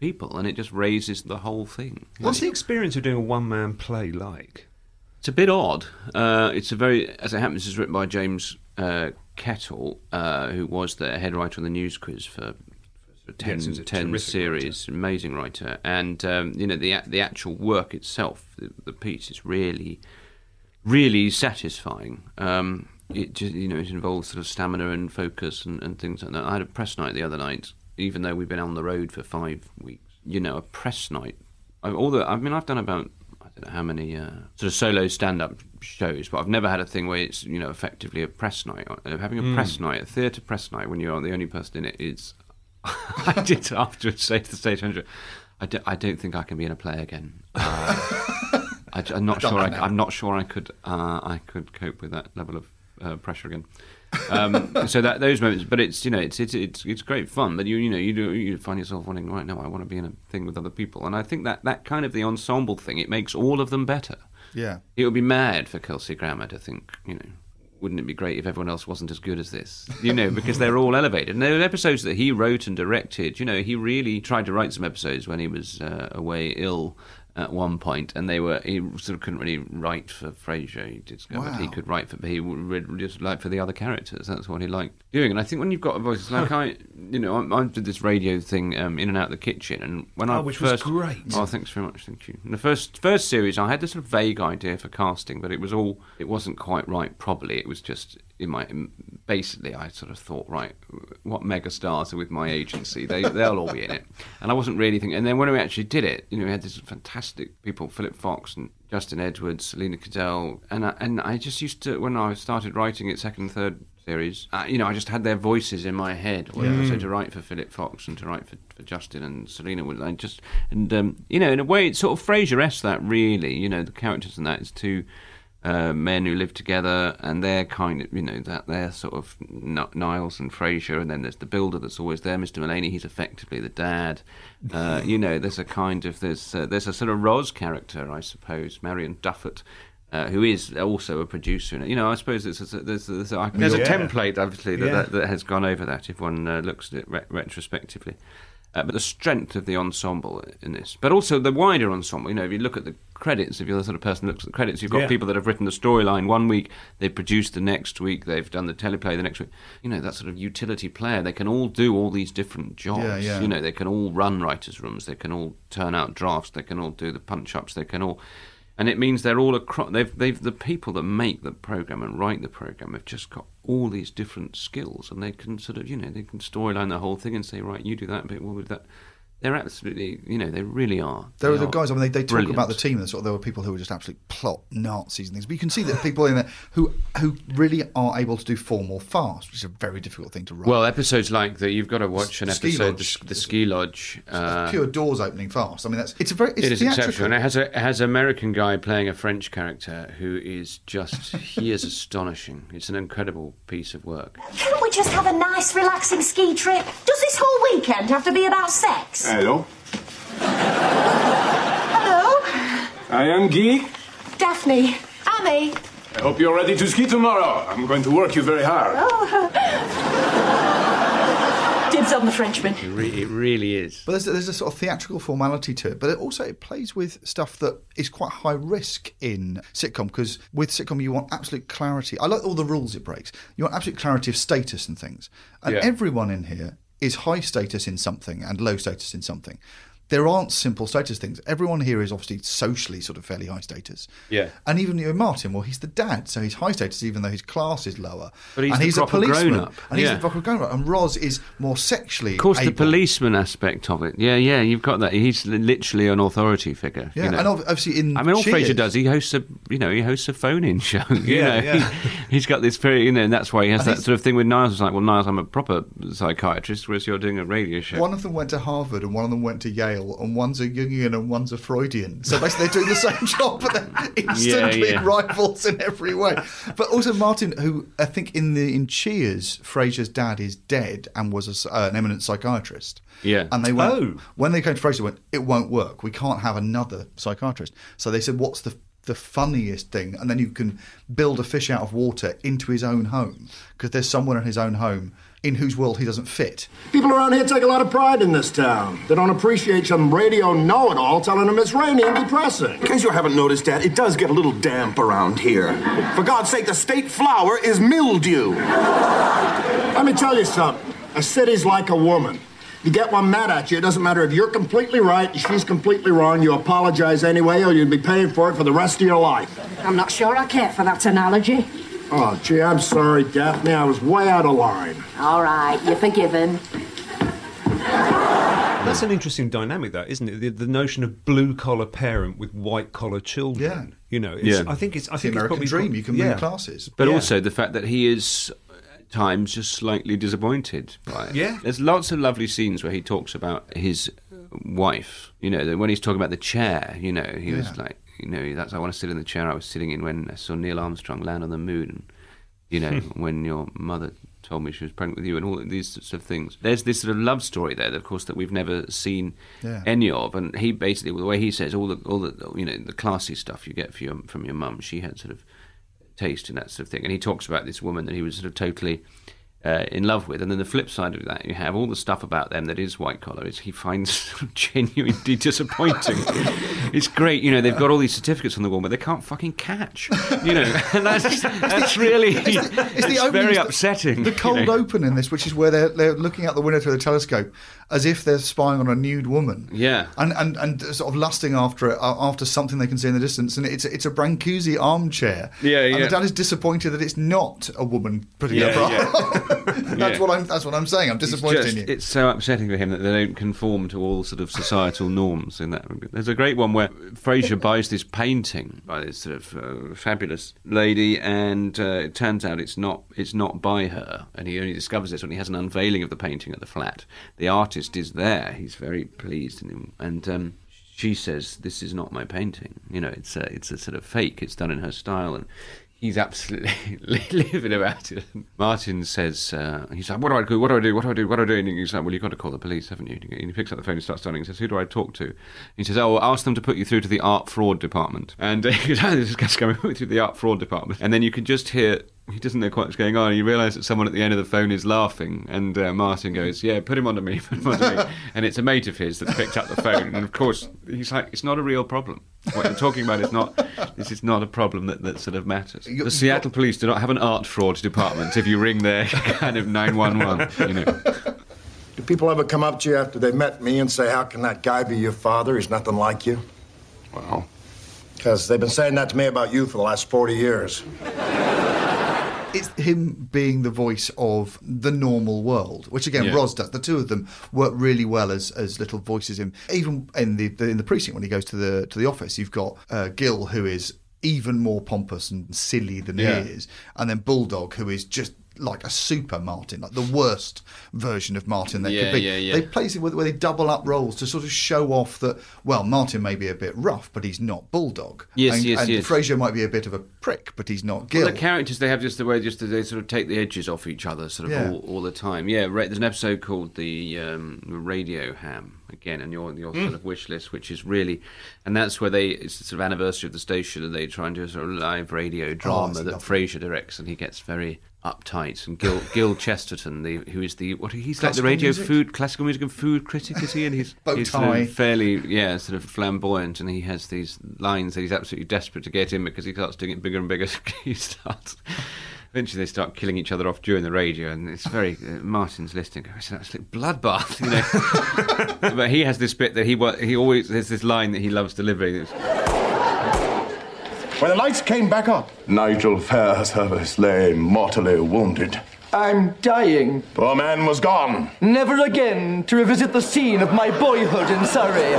[SPEAKER 3] people, and it just raises the whole thing.
[SPEAKER 1] What's the experience of doing a one-man play like?
[SPEAKER 3] It's a bit odd. Uh, it's a very, as it happens, it's written by James uh, Kettle, uh, who was the head writer on the News Quiz for, for 10,
[SPEAKER 1] Yes,
[SPEAKER 3] 10
[SPEAKER 1] terrific
[SPEAKER 3] series. Amazing writer, and um, you know the the actual work itself, the, the piece is really, really satisfying. Um, it just, you know it involves sort of stamina and focus and, and things like that. I had a press night the other night, even though we've been on the road for five weeks. You know, a press night. I, all the, I mean, I've done about I don't know how many uh, sort of solo stand-up shows, but I've never had a thing where it's you know effectively a press night. Uh, Having a
[SPEAKER 1] Mm.
[SPEAKER 3] press night, a theatre press night, when you're the only person in it is. *laughs* I did afterwards say to the stage manager, I, do, I don't think I can be in a play again. Uh, *laughs* I, am not
[SPEAKER 2] Done
[SPEAKER 3] sure. I, I'm not sure I could. Uh, I could cope with that level of uh, pressure again. Um, *laughs* so that those moments, but it's you know it's it's it's, it's great fun. But you you know you do you find yourself wanting right now I want to be in a thing with other people, and I think that that kind of the ensemble thing it makes all of them better.
[SPEAKER 2] Yeah.
[SPEAKER 3] It would be mad for Kelsey Grammer to think, you know, wouldn't it be great if everyone else wasn't as good as this? You know, because they're all elevated. And there were episodes that he wrote and directed. You know, he really tried to write some episodes when he was uh, away ill at one point, and they were he sort of couldn't really write for Frasier. He discovered he could write for but he would just like for the other characters. That's what he liked doing. And I think when you've got a voice, like I, you know, I, I did this radio thing um, in and out of the kitchen, and when I
[SPEAKER 1] Oh, which was
[SPEAKER 3] first,
[SPEAKER 1] great.
[SPEAKER 3] Oh, thanks very much, thank you. In the first first series, I had this sort of vague idea for casting, but it was all it wasn't quite right. Probably it was just in my basically I sort of thought right, what mega stars are with my agency? They they'll all be in it, and I wasn't really thinking. And then when we actually did it, you know, we had these fantastic people, Philip Fox and Justin Edwards, Selina Cadell, and I, and I just used to when I started writing it second and third series, uh, you know, I just had their voices in my head. Whatever.
[SPEAKER 1] Yeah.
[SPEAKER 3] So to write for Philip Fox and to write for, for Justin and Selena would I just and um, you know, in a way, it's sort of Frasier-esque. That really, you know, the characters in that is two uh, men who live together, and they're kind of, you know, that they're sort of N- Niles and Frasier, and then there's the builder that's always there, Mr. Mulaney. He's effectively the dad. Uh, *laughs* you know, there's a kind of there's uh, there's a sort of Roz character, I suppose, Marion Duffett. Uh, who is also a producer? in it. You know, I suppose there's a, there's, there's, a, there's a
[SPEAKER 1] Yeah.
[SPEAKER 3] template, obviously, that,
[SPEAKER 1] Yeah.
[SPEAKER 3] that, that has gone over that if one uh, looks at it re- retrospectively. Uh, but the strength of the ensemble in this, but also the wider ensemble. You know, if you look at the credits, if you're the sort of person who looks at the credits, you've got
[SPEAKER 1] Yeah.
[SPEAKER 3] people that have written the storyline one week, they've produced the next week, they've done the teleplay the next week. You know, that sort of utility player. They can all do all these different jobs.
[SPEAKER 2] Yeah, yeah.
[SPEAKER 3] You know, they can all run writers' rooms, they can all turn out drafts, they can all do the punch ups, they can all. And it means they're all across. They've, they've the people that make the program and write the program have just got all these different skills, and they can sort of, you know, they can storyline the whole thing and say, right, you do that bit, we'll do that. They're absolutely, you know, they really are.
[SPEAKER 2] There are the guys. I mean, they, they talk
[SPEAKER 3] brilliant.
[SPEAKER 2] about the team. And sort of, there were people who were just absolute plot Nazis and things. But you can see that people in there who who really are able to do form or fast, which is a very difficult thing to write.
[SPEAKER 3] Well, episodes like that, you've got to watch an
[SPEAKER 2] Ski
[SPEAKER 3] episode,
[SPEAKER 2] Lodge.
[SPEAKER 3] the, the ski lodge. Uh,
[SPEAKER 2] pure doors opening fast. I mean, that's it's a very it's
[SPEAKER 3] it is exceptional. And it has a it has an American guy playing a French character who is just he is astonishing. It's an incredible piece of work.
[SPEAKER 10] Can't we just have a nice, relaxing ski trip? Does this whole weekend have to be about sex?
[SPEAKER 13] Hello.
[SPEAKER 10] Hello?
[SPEAKER 13] I am Guy.
[SPEAKER 10] Daphne. Amy.
[SPEAKER 13] I hope you're ready to ski tomorrow. I'm going to work you very hard.
[SPEAKER 10] Oh. Dibs on the Frenchman.
[SPEAKER 3] It, re- it really is.
[SPEAKER 2] But there's, there's a sort of theatrical formality to it, but it also it plays with stuff that is quite high risk in sitcom because with sitcom you want absolute clarity. I like all the rules it breaks. You want absolute clarity of status and things, and
[SPEAKER 3] Yeah.
[SPEAKER 2] everyone in here is high status in something and low status in something. There aren't simple status things. Everyone here is obviously socially sort of fairly high status.
[SPEAKER 3] Yeah.
[SPEAKER 2] And even you know, Martin, well, he's the dad, so he's high status even though his class is lower.
[SPEAKER 3] But he's
[SPEAKER 2] and he's a policeman.
[SPEAKER 3] grown-up.
[SPEAKER 2] And he's
[SPEAKER 3] Yeah.
[SPEAKER 2] the proper grown up. And Roz is more sexually.
[SPEAKER 3] Of course, the policeman aspect of it. Yeah, yeah, you've got that. He's literally an authority figure.
[SPEAKER 2] Yeah,
[SPEAKER 3] you know.
[SPEAKER 2] and obviously in
[SPEAKER 3] I mean, all
[SPEAKER 2] Cheers-
[SPEAKER 3] Frasier does, he hosts a, you know, he hosts a phone-in *laughs* show. You
[SPEAKER 1] Yeah,
[SPEAKER 3] know,
[SPEAKER 1] yeah. *laughs*
[SPEAKER 3] He, has got this very, you know, and that's why he has
[SPEAKER 2] And
[SPEAKER 3] that sort of thing with Niles. It's like, well, Niles, I'm a proper psychiatrist, whereas you're doing a radio show.
[SPEAKER 2] One of them went to Harvard and one of them went to Yale, and one's a Jungian and one's a Freudian. So basically, they're doing the *laughs* same job, but they're instantly
[SPEAKER 3] yeah.
[SPEAKER 2] rivals in every way. But also Martin, who I think in the in Cheers, Frasier's dad is dead and was a s uh, an eminent psychiatrist.
[SPEAKER 3] Yeah.
[SPEAKER 2] And they went
[SPEAKER 1] Oh.
[SPEAKER 2] when they came to Frasier, they went it won't work. We can't have another psychiatrist. So they said, what's the the funniest thing, and then you can build a fish out of water into his own home because there's someone in his own home in whose world he doesn't fit.
[SPEAKER 9] People around here take a lot of pride in this town. They don't appreciate some radio know it all telling them it's rainy and depressing.
[SPEAKER 6] In case you haven't noticed, Dad, it does get a little damp around here. For God's sake, the state flower is mildew.
[SPEAKER 9] Let me tell you something. A city's like a woman. You get one mad at you, it doesn't matter if you're completely right and she's completely wrong. You apologize anyway, or you'd be paying for it for the rest of your life.
[SPEAKER 10] I'm not sure I care for that analogy.
[SPEAKER 9] Oh, gee, I'm sorry, Daphne. I was way out of line.
[SPEAKER 10] All right, you're forgiven.
[SPEAKER 1] That's an interesting dynamic, that isn't it? The, the notion of blue collar parent with white collar children.
[SPEAKER 2] Yeah.
[SPEAKER 1] You know, it's,
[SPEAKER 3] Yeah.
[SPEAKER 1] I think it's. I think
[SPEAKER 2] the
[SPEAKER 1] it's
[SPEAKER 2] American
[SPEAKER 1] probably
[SPEAKER 2] dream. You can
[SPEAKER 1] yeah.
[SPEAKER 2] win classes.
[SPEAKER 3] But
[SPEAKER 1] Yeah.
[SPEAKER 3] also the fact that he is at times just slightly disappointed by it.
[SPEAKER 1] Yeah.
[SPEAKER 3] There's lots of lovely scenes where he talks about his wife. You know, when he's talking about the chair, you know, he was like, you know, that's I want to sit in the chair I was sitting in when I saw Neil Armstrong land on the moon. You know, *laughs* when your mother told me she was pregnant with you, and all these sorts of things. There's this sort of love story there, of course, that we've never seen
[SPEAKER 2] Yeah.
[SPEAKER 3] any of. And he basically, the way he says, all the all the you know the classy stuff you get for your, from your mum, she had sort of taste in that sort of thing. And he talks about this woman that he was sort of totally uh, in love with. And then the flip side of that, you have all the stuff about them that is white collar, is he finds *laughs* genuinely disappointing. *laughs* it's great, you know, they've got all these certificates on the wall, but they can't fucking catch. You know, *laughs* and that's, that's really
[SPEAKER 2] It's the
[SPEAKER 3] it's
[SPEAKER 2] opening,
[SPEAKER 3] very
[SPEAKER 2] the-
[SPEAKER 3] upsetting.
[SPEAKER 2] The
[SPEAKER 3] you
[SPEAKER 2] cold
[SPEAKER 3] know.
[SPEAKER 2] open in this, which is where they're, they're looking out the window through the telescope as if they're spying on a nude woman.
[SPEAKER 3] Yeah.
[SPEAKER 2] And, and and sort of lusting after it, after something they can see in the distance, and it's it's a Brancusi armchair.
[SPEAKER 3] Yeah,
[SPEAKER 2] And the dad is disappointed that it's not a woman putting
[SPEAKER 3] Yeah,
[SPEAKER 2] her bra.
[SPEAKER 3] yeah. *laughs*
[SPEAKER 2] that's
[SPEAKER 3] Yeah.
[SPEAKER 2] what I'm. That's what I'm saying. I'm disappointed
[SPEAKER 3] just-
[SPEAKER 2] in you.
[SPEAKER 3] It's so upsetting for him that they don't conform to all sort of societal norms. In that, there's a great one where Frasier buys this painting by this sort of uh, fabulous lady, and uh, it turns out it's not it's not by her, and he only discovers this when he has an unveiling of the painting at the flat. The artist is there; he's very pleased, and and. Um, she says, "This is not my painting. You know, it's a, it's a sort of fake. It's done in her style." And he's absolutely *laughs* livid about it. Martin says, uh, he's like, what do I do? What do I do? What do I do? What do I do? And he's like, well, you've got to call the police, haven't you? And he picks up the phone and starts dialing. He says, who do I talk to? He says, oh, ask them to put you through to the art fraud department. And uh, he goes, oh, this guy's coming *laughs* through the art fraud department. And then you can just hear he doesn't know quite what's going on. And you realise that someone at the end of the phone is laughing, and uh, Martin goes, "Yeah, put him onto me, put him onto me." *laughs* and it's a mate of his that's picked up the phone, and of course he's like, "It's not a real problem. What you're talking about is not. This is not a problem that, that sort of matters." The Seattle police do not have an art fraud department. If you ring their *laughs* kind of nine one one, you know.
[SPEAKER 9] Do people ever come up to you after they've met me and say, How can that guy be your father? He's nothing like you? Well, because they've been saying that to me about you for the last 40 years.
[SPEAKER 2] It's him being the voice of the normal world, which again
[SPEAKER 9] Yeah.
[SPEAKER 2] Roz does. The two of them work really well as as little voices. In even in the, the in the precinct when he goes to the to the office, you've got uh, Gil who is even more pompous and silly than
[SPEAKER 3] Yeah.
[SPEAKER 2] he is, and then Bulldog who is just like a super Martin, like the worst version of Martin there
[SPEAKER 3] Yeah,
[SPEAKER 2] could be.
[SPEAKER 3] yeah, yeah.
[SPEAKER 2] They place it where, where they double up roles to sort of show off that well, Martin may be a bit rough, but he's not Bulldog.
[SPEAKER 3] Yes,
[SPEAKER 2] and,
[SPEAKER 3] yes,
[SPEAKER 2] and
[SPEAKER 3] yes.
[SPEAKER 2] Frasier might be a bit of a prick, but he's not Gil.
[SPEAKER 3] Well, the characters they have just the way just they sort of take the edges off each other, sort of
[SPEAKER 2] Yeah.
[SPEAKER 3] all, all the time. Yeah, there's an episode called the um, Radio Ham again, and your your
[SPEAKER 2] Mm.
[SPEAKER 3] sort of wish list, which is really, and that's where they it's the sort of anniversary of the station, and they try and do a sort of live radio drama
[SPEAKER 2] it's
[SPEAKER 3] that
[SPEAKER 2] lovely.
[SPEAKER 3] Frasier directs, and he gets very uptight. And Gil *laughs* Gil Chesterton, the who is the what he's like the radio
[SPEAKER 2] music?
[SPEAKER 3] food classical music and food critic, is he? And he's *laughs*
[SPEAKER 2] Bow
[SPEAKER 3] he's sort
[SPEAKER 2] tie.
[SPEAKER 3] of fairly yeah sort of flamboyant, and he has these lines that he's absolutely desperate to get in because he starts doing it bigger and bigger. *laughs* he starts. Eventually, they start killing each other off during the radio, and it's very uh, Martin's listening. It's an absolute bloodbath, you know. but he has this bit that he he always there's this line that he loves delivering. It's,
[SPEAKER 6] When the lights came back up, Nigel Fairservice lay mortally wounded.
[SPEAKER 15] I'm dying.
[SPEAKER 6] Poor man was gone.
[SPEAKER 15] Never again to revisit the scene of my boyhood in Surrey.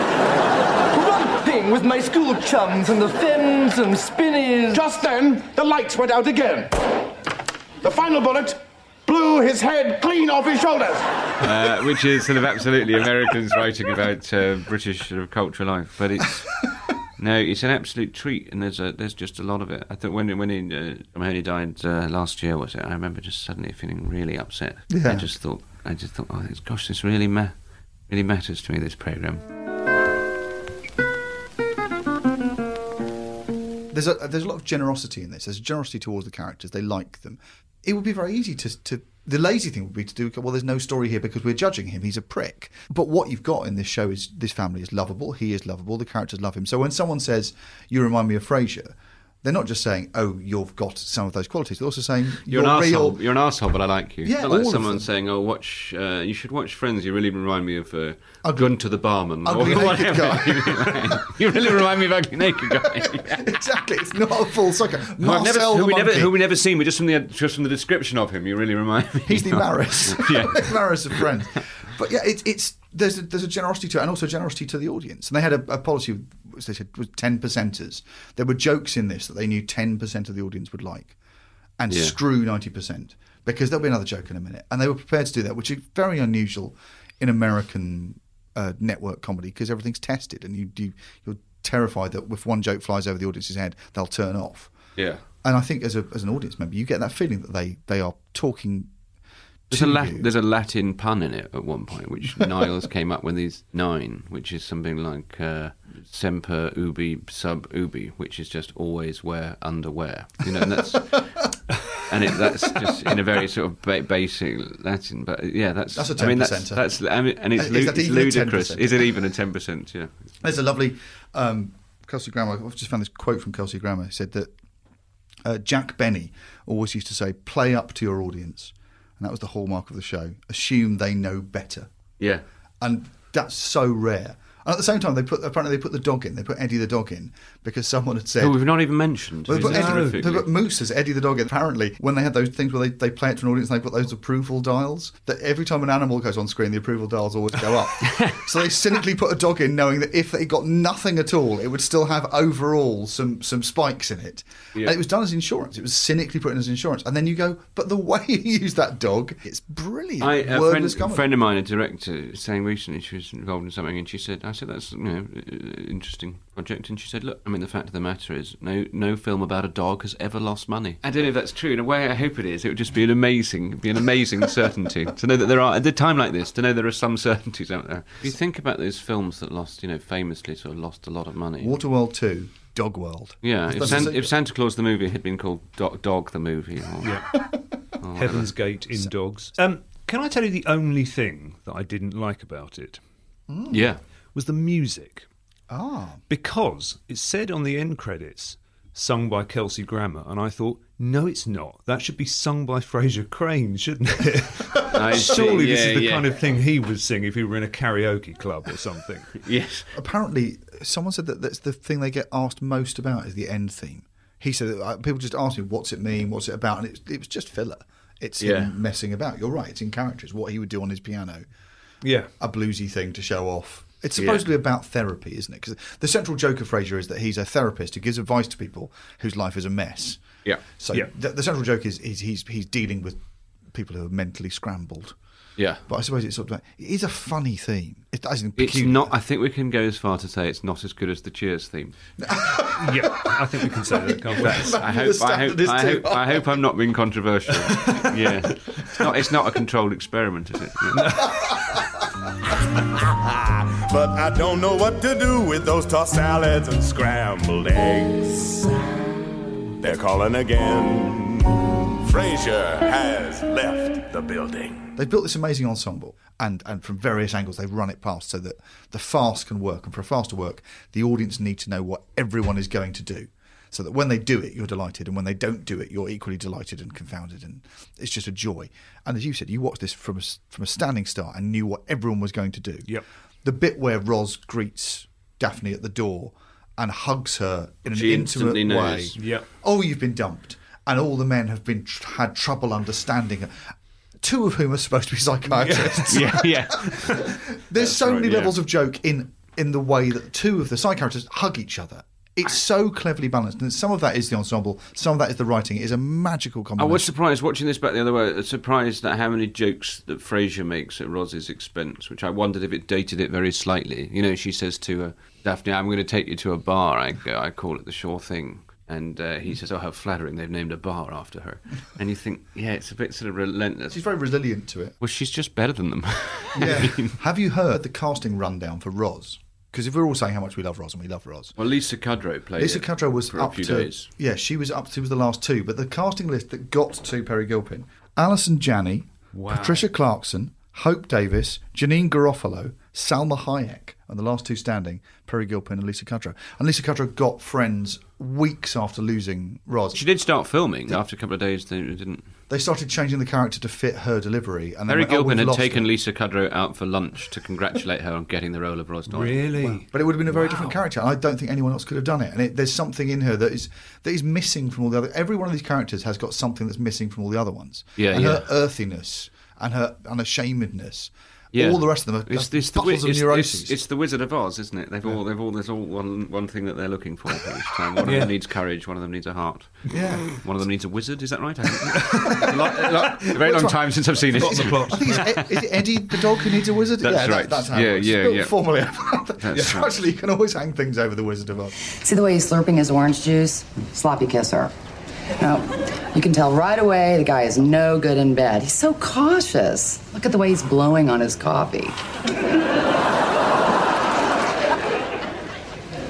[SPEAKER 15] Romping with my school chums and the fens and spinnies.
[SPEAKER 6] Just then, the lights went out again. The final bullet blew his head clean off his shoulders.
[SPEAKER 3] uh, which is sort of absolutely Americans writing about uh, British sort of cultural life, but it's. No, it's an absolute treat, and there's a, there's just a lot of it. I think when when he, uh, Mahoney died uh, last year, was it? I remember just suddenly feeling really upset.
[SPEAKER 2] Yeah.
[SPEAKER 3] I just thought, I just thought, oh, this- gosh, this really ma- really matters to me. This program.
[SPEAKER 2] there's a there's a lot of generosity in this. There's generosity towards the characters. They like them. It would be very easy to to the lazy thing would be to do. Well, there's no story here because we're judging him. He's a prick. But what you've got in this show is this family is lovable. He is lovable. The characters love him. So when someone says you remind me of Frasier. They're not just saying, "Oh, you've got some of those qualities." They're also saying,
[SPEAKER 3] You're,
[SPEAKER 2] "You're,
[SPEAKER 3] an
[SPEAKER 2] real."
[SPEAKER 3] asshole. You're an asshole, but I like you.
[SPEAKER 2] Yeah,
[SPEAKER 3] like
[SPEAKER 2] of
[SPEAKER 3] someone saying, "Oh, watch. Uh, you should watch Friends. You really remind me of uh,
[SPEAKER 2] Ugly-
[SPEAKER 3] Gunther the barman."
[SPEAKER 2] Ugly
[SPEAKER 3] or
[SPEAKER 2] naked guy. *laughs*
[SPEAKER 3] you really remind me of ugly naked guy. *laughs*
[SPEAKER 2] exactly. It's not a full sucker.
[SPEAKER 3] Who, I've never,
[SPEAKER 2] Marcel
[SPEAKER 3] who we never, who we never seen, but just from the just from the description of him, you really remind me.
[SPEAKER 2] He's the Maris. *laughs*
[SPEAKER 3] yeah.
[SPEAKER 2] Maris of Friends. But yeah, it's it's there's a, there's a generosity to it, and also generosity to the audience. And they had a, a policy, which they said was ten percenters. There were jokes in this that they knew ten percent of the audience would like, and
[SPEAKER 3] Yeah.
[SPEAKER 2] screw ninety percent because there'll be another joke in a minute. And they were prepared to do that, which is very unusual in American uh, network comedy because everything's tested, and you, you you're terrified that if one joke flies over the audience's head, they'll turn off.
[SPEAKER 3] Yeah.
[SPEAKER 2] And I think as a as an audience member, you get that feeling that they they are talking.
[SPEAKER 3] There's a, Lat- there's a Latin pun in it at one point, which *laughs* Niles came up with these nine, which is something like uh, semper ubi sub ubi, which is just always wear underwear. You know, and that's *laughs* and it, that's just in a very sort of ba- basic Latin. But uh, yeah, that's
[SPEAKER 2] That's a
[SPEAKER 3] I mean,
[SPEAKER 2] 10%.
[SPEAKER 3] that's, that's I mean, and it's,
[SPEAKER 2] Is
[SPEAKER 3] lu-
[SPEAKER 2] that
[SPEAKER 3] it's ludicrous. Is it even a ten percent? Yeah.
[SPEAKER 2] There's a lovely um, Kelsey Grammer. I've just found this quote from Kelsey Grammer. He said that uh, Jack Benny always used to say, "Play up to your audience," and that was the hallmark of the show. Assume they know better,
[SPEAKER 3] Yeah.
[SPEAKER 2] and that's so rare. And at the same time, they put apparently they put the dog in. They put Eddie the dog in because someone had said.
[SPEAKER 3] Oh, we've not even mentioned.
[SPEAKER 2] Well, they put, Eddie, they put Moose as Eddie the dog in. Apparently, when they had those things where they, they play it to an audience, they put those approval dials. That every time an animal goes on screen, the approval dials always go up. *laughs* so they cynically put a dog in, knowing that if they got nothing at all, it would still have overall some some spikes in it.
[SPEAKER 3] Yeah.
[SPEAKER 2] And it was done as insurance. It was cynically put in as insurance. And then you go, but the way *laughs* you use that dog, it's brilliant.
[SPEAKER 3] I, a friend,
[SPEAKER 2] comedy.
[SPEAKER 3] friend of mine, a director, saying recently she was involved in something, and she said, "I said that's you know interesting project," and she said, "Look, I mean, the fact of the matter is, no no film about a dog has ever lost money. I don't know if that's true. In a way, I hope it is. It would just be an amazing, be an amazing *laughs* certainty to know that there are at a time like this, to know there are some *laughs* certainties out there. If you think about those films that lost, you know, famously sort of lost a lot of money.
[SPEAKER 2] Waterworld 2, Dog World.
[SPEAKER 3] Yeah, if, San- if Santa Claus the movie had been called Dog, Dog the movie, or,
[SPEAKER 1] Yeah. *laughs*
[SPEAKER 3] or.
[SPEAKER 1] Heaven's Gate in dogs. Um, can I tell you the only thing that I didn't like about it?
[SPEAKER 3] Yeah.
[SPEAKER 1] Was the music.
[SPEAKER 2] Ah.
[SPEAKER 1] Because it said on the end credits, sung by Kelsey Grammer, and I thought, no, it's not. That should be sung by Frasier Crane, shouldn't it? *laughs*
[SPEAKER 3] I see,
[SPEAKER 1] Surely this is the
[SPEAKER 3] yeah.
[SPEAKER 1] kind of thing he would sing if he were in a karaoke club or something. *laughs*
[SPEAKER 3] Yes.
[SPEAKER 2] Apparently, someone said that that's the thing they get asked most about is the end theme. He said that uh, people just ask me, "What's it mean? What's it about?" And it, it was just filler. It's
[SPEAKER 3] Yeah.
[SPEAKER 2] him messing about. You're right. It's in characters. What he would do on his piano.
[SPEAKER 1] Yeah.
[SPEAKER 2] a bluesy thing to show off. It's
[SPEAKER 3] Yeah.
[SPEAKER 2] supposedly about therapy, isn't it? Because the central joke of Frasier is that he's a therapist who gives advice to people whose life is a mess.
[SPEAKER 3] Yeah.
[SPEAKER 2] So
[SPEAKER 1] Yeah.
[SPEAKER 2] The, the central joke is, is he's he's dealing with people who are mentally scrambled.
[SPEAKER 3] Yeah.
[SPEAKER 2] But I suppose it's sort of it is a funny theme. It, as in
[SPEAKER 3] It's
[SPEAKER 2] peculiar.
[SPEAKER 3] not. I think we can go as far to say it's not as good as the Cheers theme. *laughs*
[SPEAKER 1] yeah, I think we can say that, can't we?
[SPEAKER 3] That's- I
[SPEAKER 2] Maybe
[SPEAKER 3] hope.
[SPEAKER 2] the
[SPEAKER 3] I hope.
[SPEAKER 2] standard is
[SPEAKER 3] I
[SPEAKER 2] too
[SPEAKER 3] hope, I hope I'm not being controversial. *laughs* yeah, it's not. It's not a controlled experiment, is it? *laughs*
[SPEAKER 16] But I don't know what to do with those tossed salads and scrambled eggs. They're calling again. Frasier has left the building.
[SPEAKER 2] They've built this amazing ensemble, and, and from various angles they've run it past so that the farce can work. And for a farce to work, the audience need to know what everyone is going to do, so that when they do it, you're delighted, and when they don't do it, you're equally delighted and confounded, and it's just a joy. And as you said, you watched this from a, s- from a standing start and knew what everyone was going to do.
[SPEAKER 1] Yep.
[SPEAKER 2] The bit where Roz greets Daphne at the door and hugs her in an
[SPEAKER 3] She
[SPEAKER 2] intimate way.
[SPEAKER 3] knows.
[SPEAKER 1] Yep.
[SPEAKER 2] Oh, you've been dumped, and all the men have been had trouble understanding her. Two of whom are supposed to be psychiatrists.
[SPEAKER 3] yeah, *laughs* yeah. *laughs*
[SPEAKER 2] There's so
[SPEAKER 3] right,
[SPEAKER 2] many
[SPEAKER 3] yeah.
[SPEAKER 2] levels of joke in in the way that two of the side characters hug each other. It's so cleverly balanced, and some of that is the ensemble, some of that is the writing. It is a magical combination.
[SPEAKER 3] I was surprised watching this back the other way. Surprised at how many jokes that Frasier makes at Roz's expense, which I wondered if it dated it very slightly. You know, she says to uh, Daphne, "I'm going to take you to a bar." I go, I call it the sure thing. And uh, he says, "Oh, how flattering! They've named a bar after her." And you think, yeah, it's a bit sort of relentless.
[SPEAKER 2] She's very resilient to it.
[SPEAKER 3] Well, she's just better than them. *laughs*
[SPEAKER 2] Yeah. Have you heard the casting rundown for Roz? Because if we're all saying how much we love Roz and we love Roz,
[SPEAKER 3] well, Lisa Kudrow played.
[SPEAKER 2] Lisa Kudrow was
[SPEAKER 3] for
[SPEAKER 2] up
[SPEAKER 3] a few
[SPEAKER 2] to
[SPEAKER 3] days.
[SPEAKER 2] yeah, she was up to the last two, but the casting list that got to Peri Gilpin: Allison Janney,
[SPEAKER 1] Wow.
[SPEAKER 2] Patricia Clarkson, Hope Davis, Janeane Garofalo, Salma Hayek, and the last two standing: Peri Gilpin and Lisa Kudrow. And Lisa Kudrow got Friends weeks after losing Roz.
[SPEAKER 3] She did start filming after a couple of days. They didn't.
[SPEAKER 2] They started changing the character to fit her delivery, and they
[SPEAKER 3] Harry
[SPEAKER 2] went, oh,
[SPEAKER 3] Gilpin
[SPEAKER 2] we've
[SPEAKER 3] had taken
[SPEAKER 2] her.
[SPEAKER 3] Lisa Kudrow out for lunch to congratulate her on getting the role of Roz Doyle.
[SPEAKER 1] Really?
[SPEAKER 2] But it would have been a very different character. I don't think anyone else could have done it. And it, there's something in her that is that is missing from all the other. Every one of these characters has got something that's missing from all the other ones.
[SPEAKER 3] Yeah,
[SPEAKER 2] and
[SPEAKER 3] yeah.
[SPEAKER 2] her earthiness and her unashamedness
[SPEAKER 3] Yeah.
[SPEAKER 2] All the rest of them are
[SPEAKER 3] it's, it's the,
[SPEAKER 2] bottles of
[SPEAKER 3] it's,
[SPEAKER 2] neuroses.
[SPEAKER 3] it's, it's the Wizard of Oz, isn't it? They've all, they've all, there's all one, one thing that they're looking for each time. One of them needs courage, one of them needs a heart.
[SPEAKER 2] Yeah.
[SPEAKER 3] One of them needs a wizard. Is that right? a, lot, a, lot- a very long time since I've seen it. *laughs*
[SPEAKER 2] I think it's Ed, is it Eddie the dog who needs a wizard.
[SPEAKER 3] That's
[SPEAKER 2] yeah, that-
[SPEAKER 3] right.
[SPEAKER 2] that's how
[SPEAKER 3] Yeah,
[SPEAKER 2] it works.
[SPEAKER 3] yeah, yeah.
[SPEAKER 2] Formally, *laughs*
[SPEAKER 3] That's
[SPEAKER 2] yeah,
[SPEAKER 3] right.
[SPEAKER 2] actually, you can always hang things over the Wizard of Oz.
[SPEAKER 8] See the way he's slurping his orange juice? Sloppy kisser. No, you can tell right away the guy is no good in bed. He's so cautious. Look at the way he's blowing on his coffee.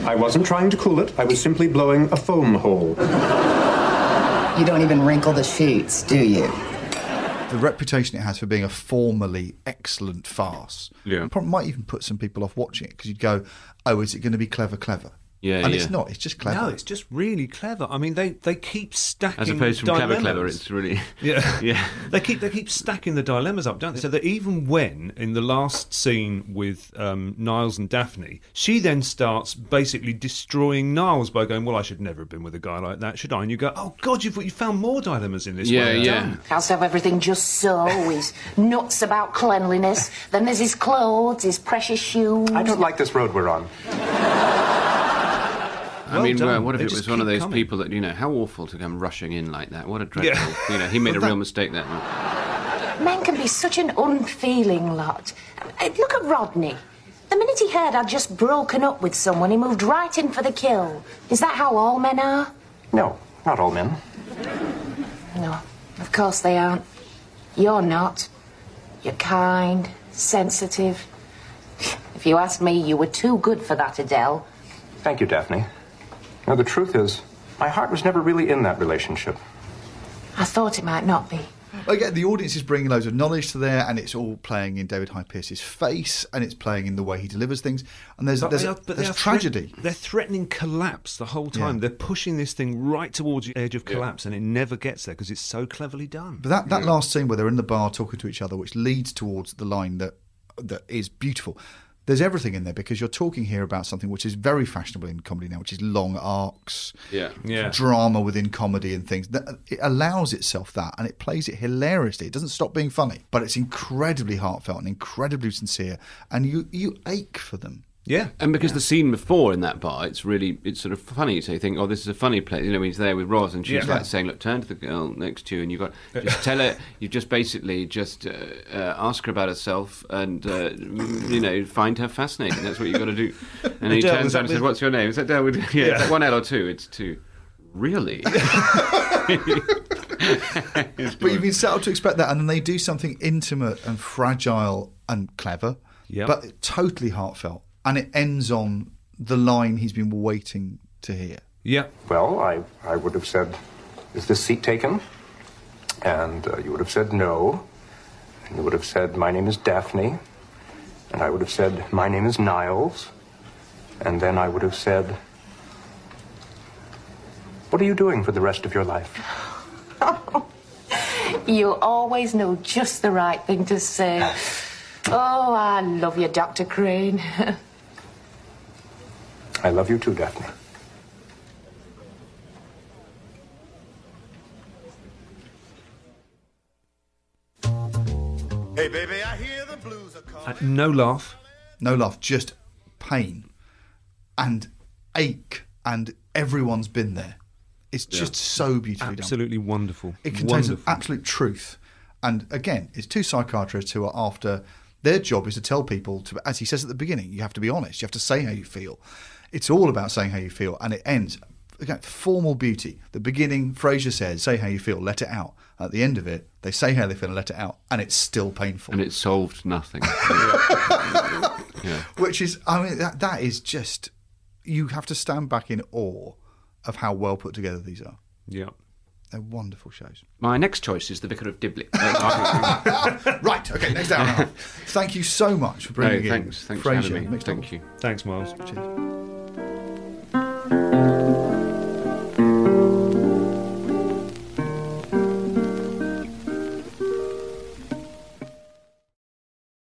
[SPEAKER 12] I wasn't trying to cool it. I was simply blowing a foam hole.
[SPEAKER 8] You don't even wrinkle the sheets, do you?
[SPEAKER 2] The reputation it has for being a formally excellent farce
[SPEAKER 3] Yeah.
[SPEAKER 2] probably might even put some people off watching it because you'd go, "Oh, is it going to be clever, clever?"
[SPEAKER 3] Yeah,
[SPEAKER 2] and
[SPEAKER 3] yeah.
[SPEAKER 2] it's not. It's just clever.
[SPEAKER 1] No, it's just really clever. I mean, they, they keep stacking
[SPEAKER 3] As opposed from clever,
[SPEAKER 1] dilemmas.
[SPEAKER 3] clever, it's really *laughs*
[SPEAKER 1] Yeah, *laughs*
[SPEAKER 3] yeah.
[SPEAKER 1] They keep they keep stacking the dilemmas up, don't they? So that even when in the last scene with um, Niles and Daphne, she then starts basically destroying Niles by going, "Well, I should never have been with a guy like that, should I?" And you go, "Oh God, you've you found more dilemmas in this."
[SPEAKER 3] Yeah,
[SPEAKER 1] Well
[SPEAKER 3] yeah.
[SPEAKER 1] done."
[SPEAKER 10] Has to have everything just so. He's nuts about cleanliness. Then there's his clothes, his precious shoes.
[SPEAKER 12] I don't like this road we're on.
[SPEAKER 3] I
[SPEAKER 1] Well
[SPEAKER 3] mean,
[SPEAKER 1] done.
[SPEAKER 3] well, what if
[SPEAKER 1] They
[SPEAKER 3] it was one of those
[SPEAKER 1] coming.
[SPEAKER 3] people that you know? How awful to come rushing in like that. What a dreadful.
[SPEAKER 1] Yeah.
[SPEAKER 3] You know, he made *laughs* a
[SPEAKER 2] Well,
[SPEAKER 3] real
[SPEAKER 2] that-
[SPEAKER 3] mistake there.
[SPEAKER 10] Men can be such an unfeeling lot. Uh, Look at Rodney. The minute he heard I'd just broken up with someone, he moved right in for the kill. Is that how all men are?
[SPEAKER 12] No, not all men.
[SPEAKER 10] No, of course they aren't. You're not. You're kind, sensitive. If you ask me, you were too good for that, Adele.
[SPEAKER 12] Thank you, Daphne. Now, the truth is, my heart was never really in that relationship.
[SPEAKER 10] I thought it might not be.
[SPEAKER 2] Again, the audience is bringing loads of knowledge to there, and it's all playing in David Hyde Pierce's face, and it's playing in the way he delivers things. And there's
[SPEAKER 1] But
[SPEAKER 2] there's,
[SPEAKER 1] are- but they
[SPEAKER 2] there's
[SPEAKER 1] are threat-
[SPEAKER 2] tragedy.
[SPEAKER 1] they're threatening collapse the whole time.
[SPEAKER 2] Yeah.
[SPEAKER 1] They're pushing this thing right towards the edge of collapse, and it never gets there because it's so cleverly done.
[SPEAKER 2] But that, that last scene where they're in the bar talking to each other, which leads towards the line that that is beautiful. There's everything in there because you're talking here about something which is very fashionable in comedy now, which is long arcs,
[SPEAKER 3] Yeah.
[SPEAKER 1] Yeah.
[SPEAKER 2] drama within comedy and things. It allows itself that, and it plays it hilariously. It doesn't stop being funny, but it's incredibly heartfelt and incredibly sincere, and you you ache for them.
[SPEAKER 1] Yeah.
[SPEAKER 3] And because the scene before in that bar, it's really it's sort of funny. So you think, oh, this is a funny place. You know, he's there with Roz, and she's
[SPEAKER 1] Yeah.
[SPEAKER 3] like saying, look, turn to the girl next to you, and you've got just tell her. You just basically just uh, uh, ask her about herself, and uh, you know, find her fascinating. That's what you have got to do. *laughs* And he turns around and says, "What's your name?" Is that Delwood? Yeah, *laughs*
[SPEAKER 1] Yeah.
[SPEAKER 3] Is that one L or two? It's two. Really? *laughs*
[SPEAKER 2] But you've been set up to expect that, and then they do something intimate and fragile and clever,
[SPEAKER 1] Yep.
[SPEAKER 2] but totally heartfelt, and it ends on the line he's been waiting to hear.
[SPEAKER 1] Yeah.
[SPEAKER 12] Well, I, I would have said, Is this seat taken? And uh, you would have said no. And you would have said, My name is Daphne. And I would have said, My name is Niles. And then I would have said, What are you doing for the rest of your life? *laughs*
[SPEAKER 10] You always know just the right thing to say. *laughs* Oh, I love you, Dr. Crane. *laughs*
[SPEAKER 12] I love you too, Daphne.
[SPEAKER 16] Hey, baby, I hear the blues are calling.
[SPEAKER 1] Uh, no laugh.
[SPEAKER 2] No laugh, just pain and ache, and everyone's been there. It's just so beautifully done.
[SPEAKER 1] Absolutely wonderful.
[SPEAKER 2] It contains
[SPEAKER 1] wonderful.
[SPEAKER 2] an absolute truth. And again, it's two psychiatrists who are after their job is to tell people to, as he says at the beginning, you have to be honest. You have to say how you feel. It's all about saying how you feel, and it ends again formal beauty. The beginning, Frasier says, "Say how you feel, let it out." At the end of it, they say how they feel and let it out, and it's still painful.
[SPEAKER 3] and it solved nothing. *laughs* yeah.
[SPEAKER 2] Which is, I mean, that that is just you have to stand back in awe of how well put together these are.
[SPEAKER 1] Yeah.
[SPEAKER 2] They're wonderful shows.
[SPEAKER 3] My next choice is The Vicar of Dibley. *laughs*
[SPEAKER 2] Right, okay, next hour. and a half. Thank you so much for bringing
[SPEAKER 3] No,
[SPEAKER 2] in
[SPEAKER 3] thanks. Thanks for having me. Thank you.
[SPEAKER 1] Thanks, Miles.
[SPEAKER 2] Cheers.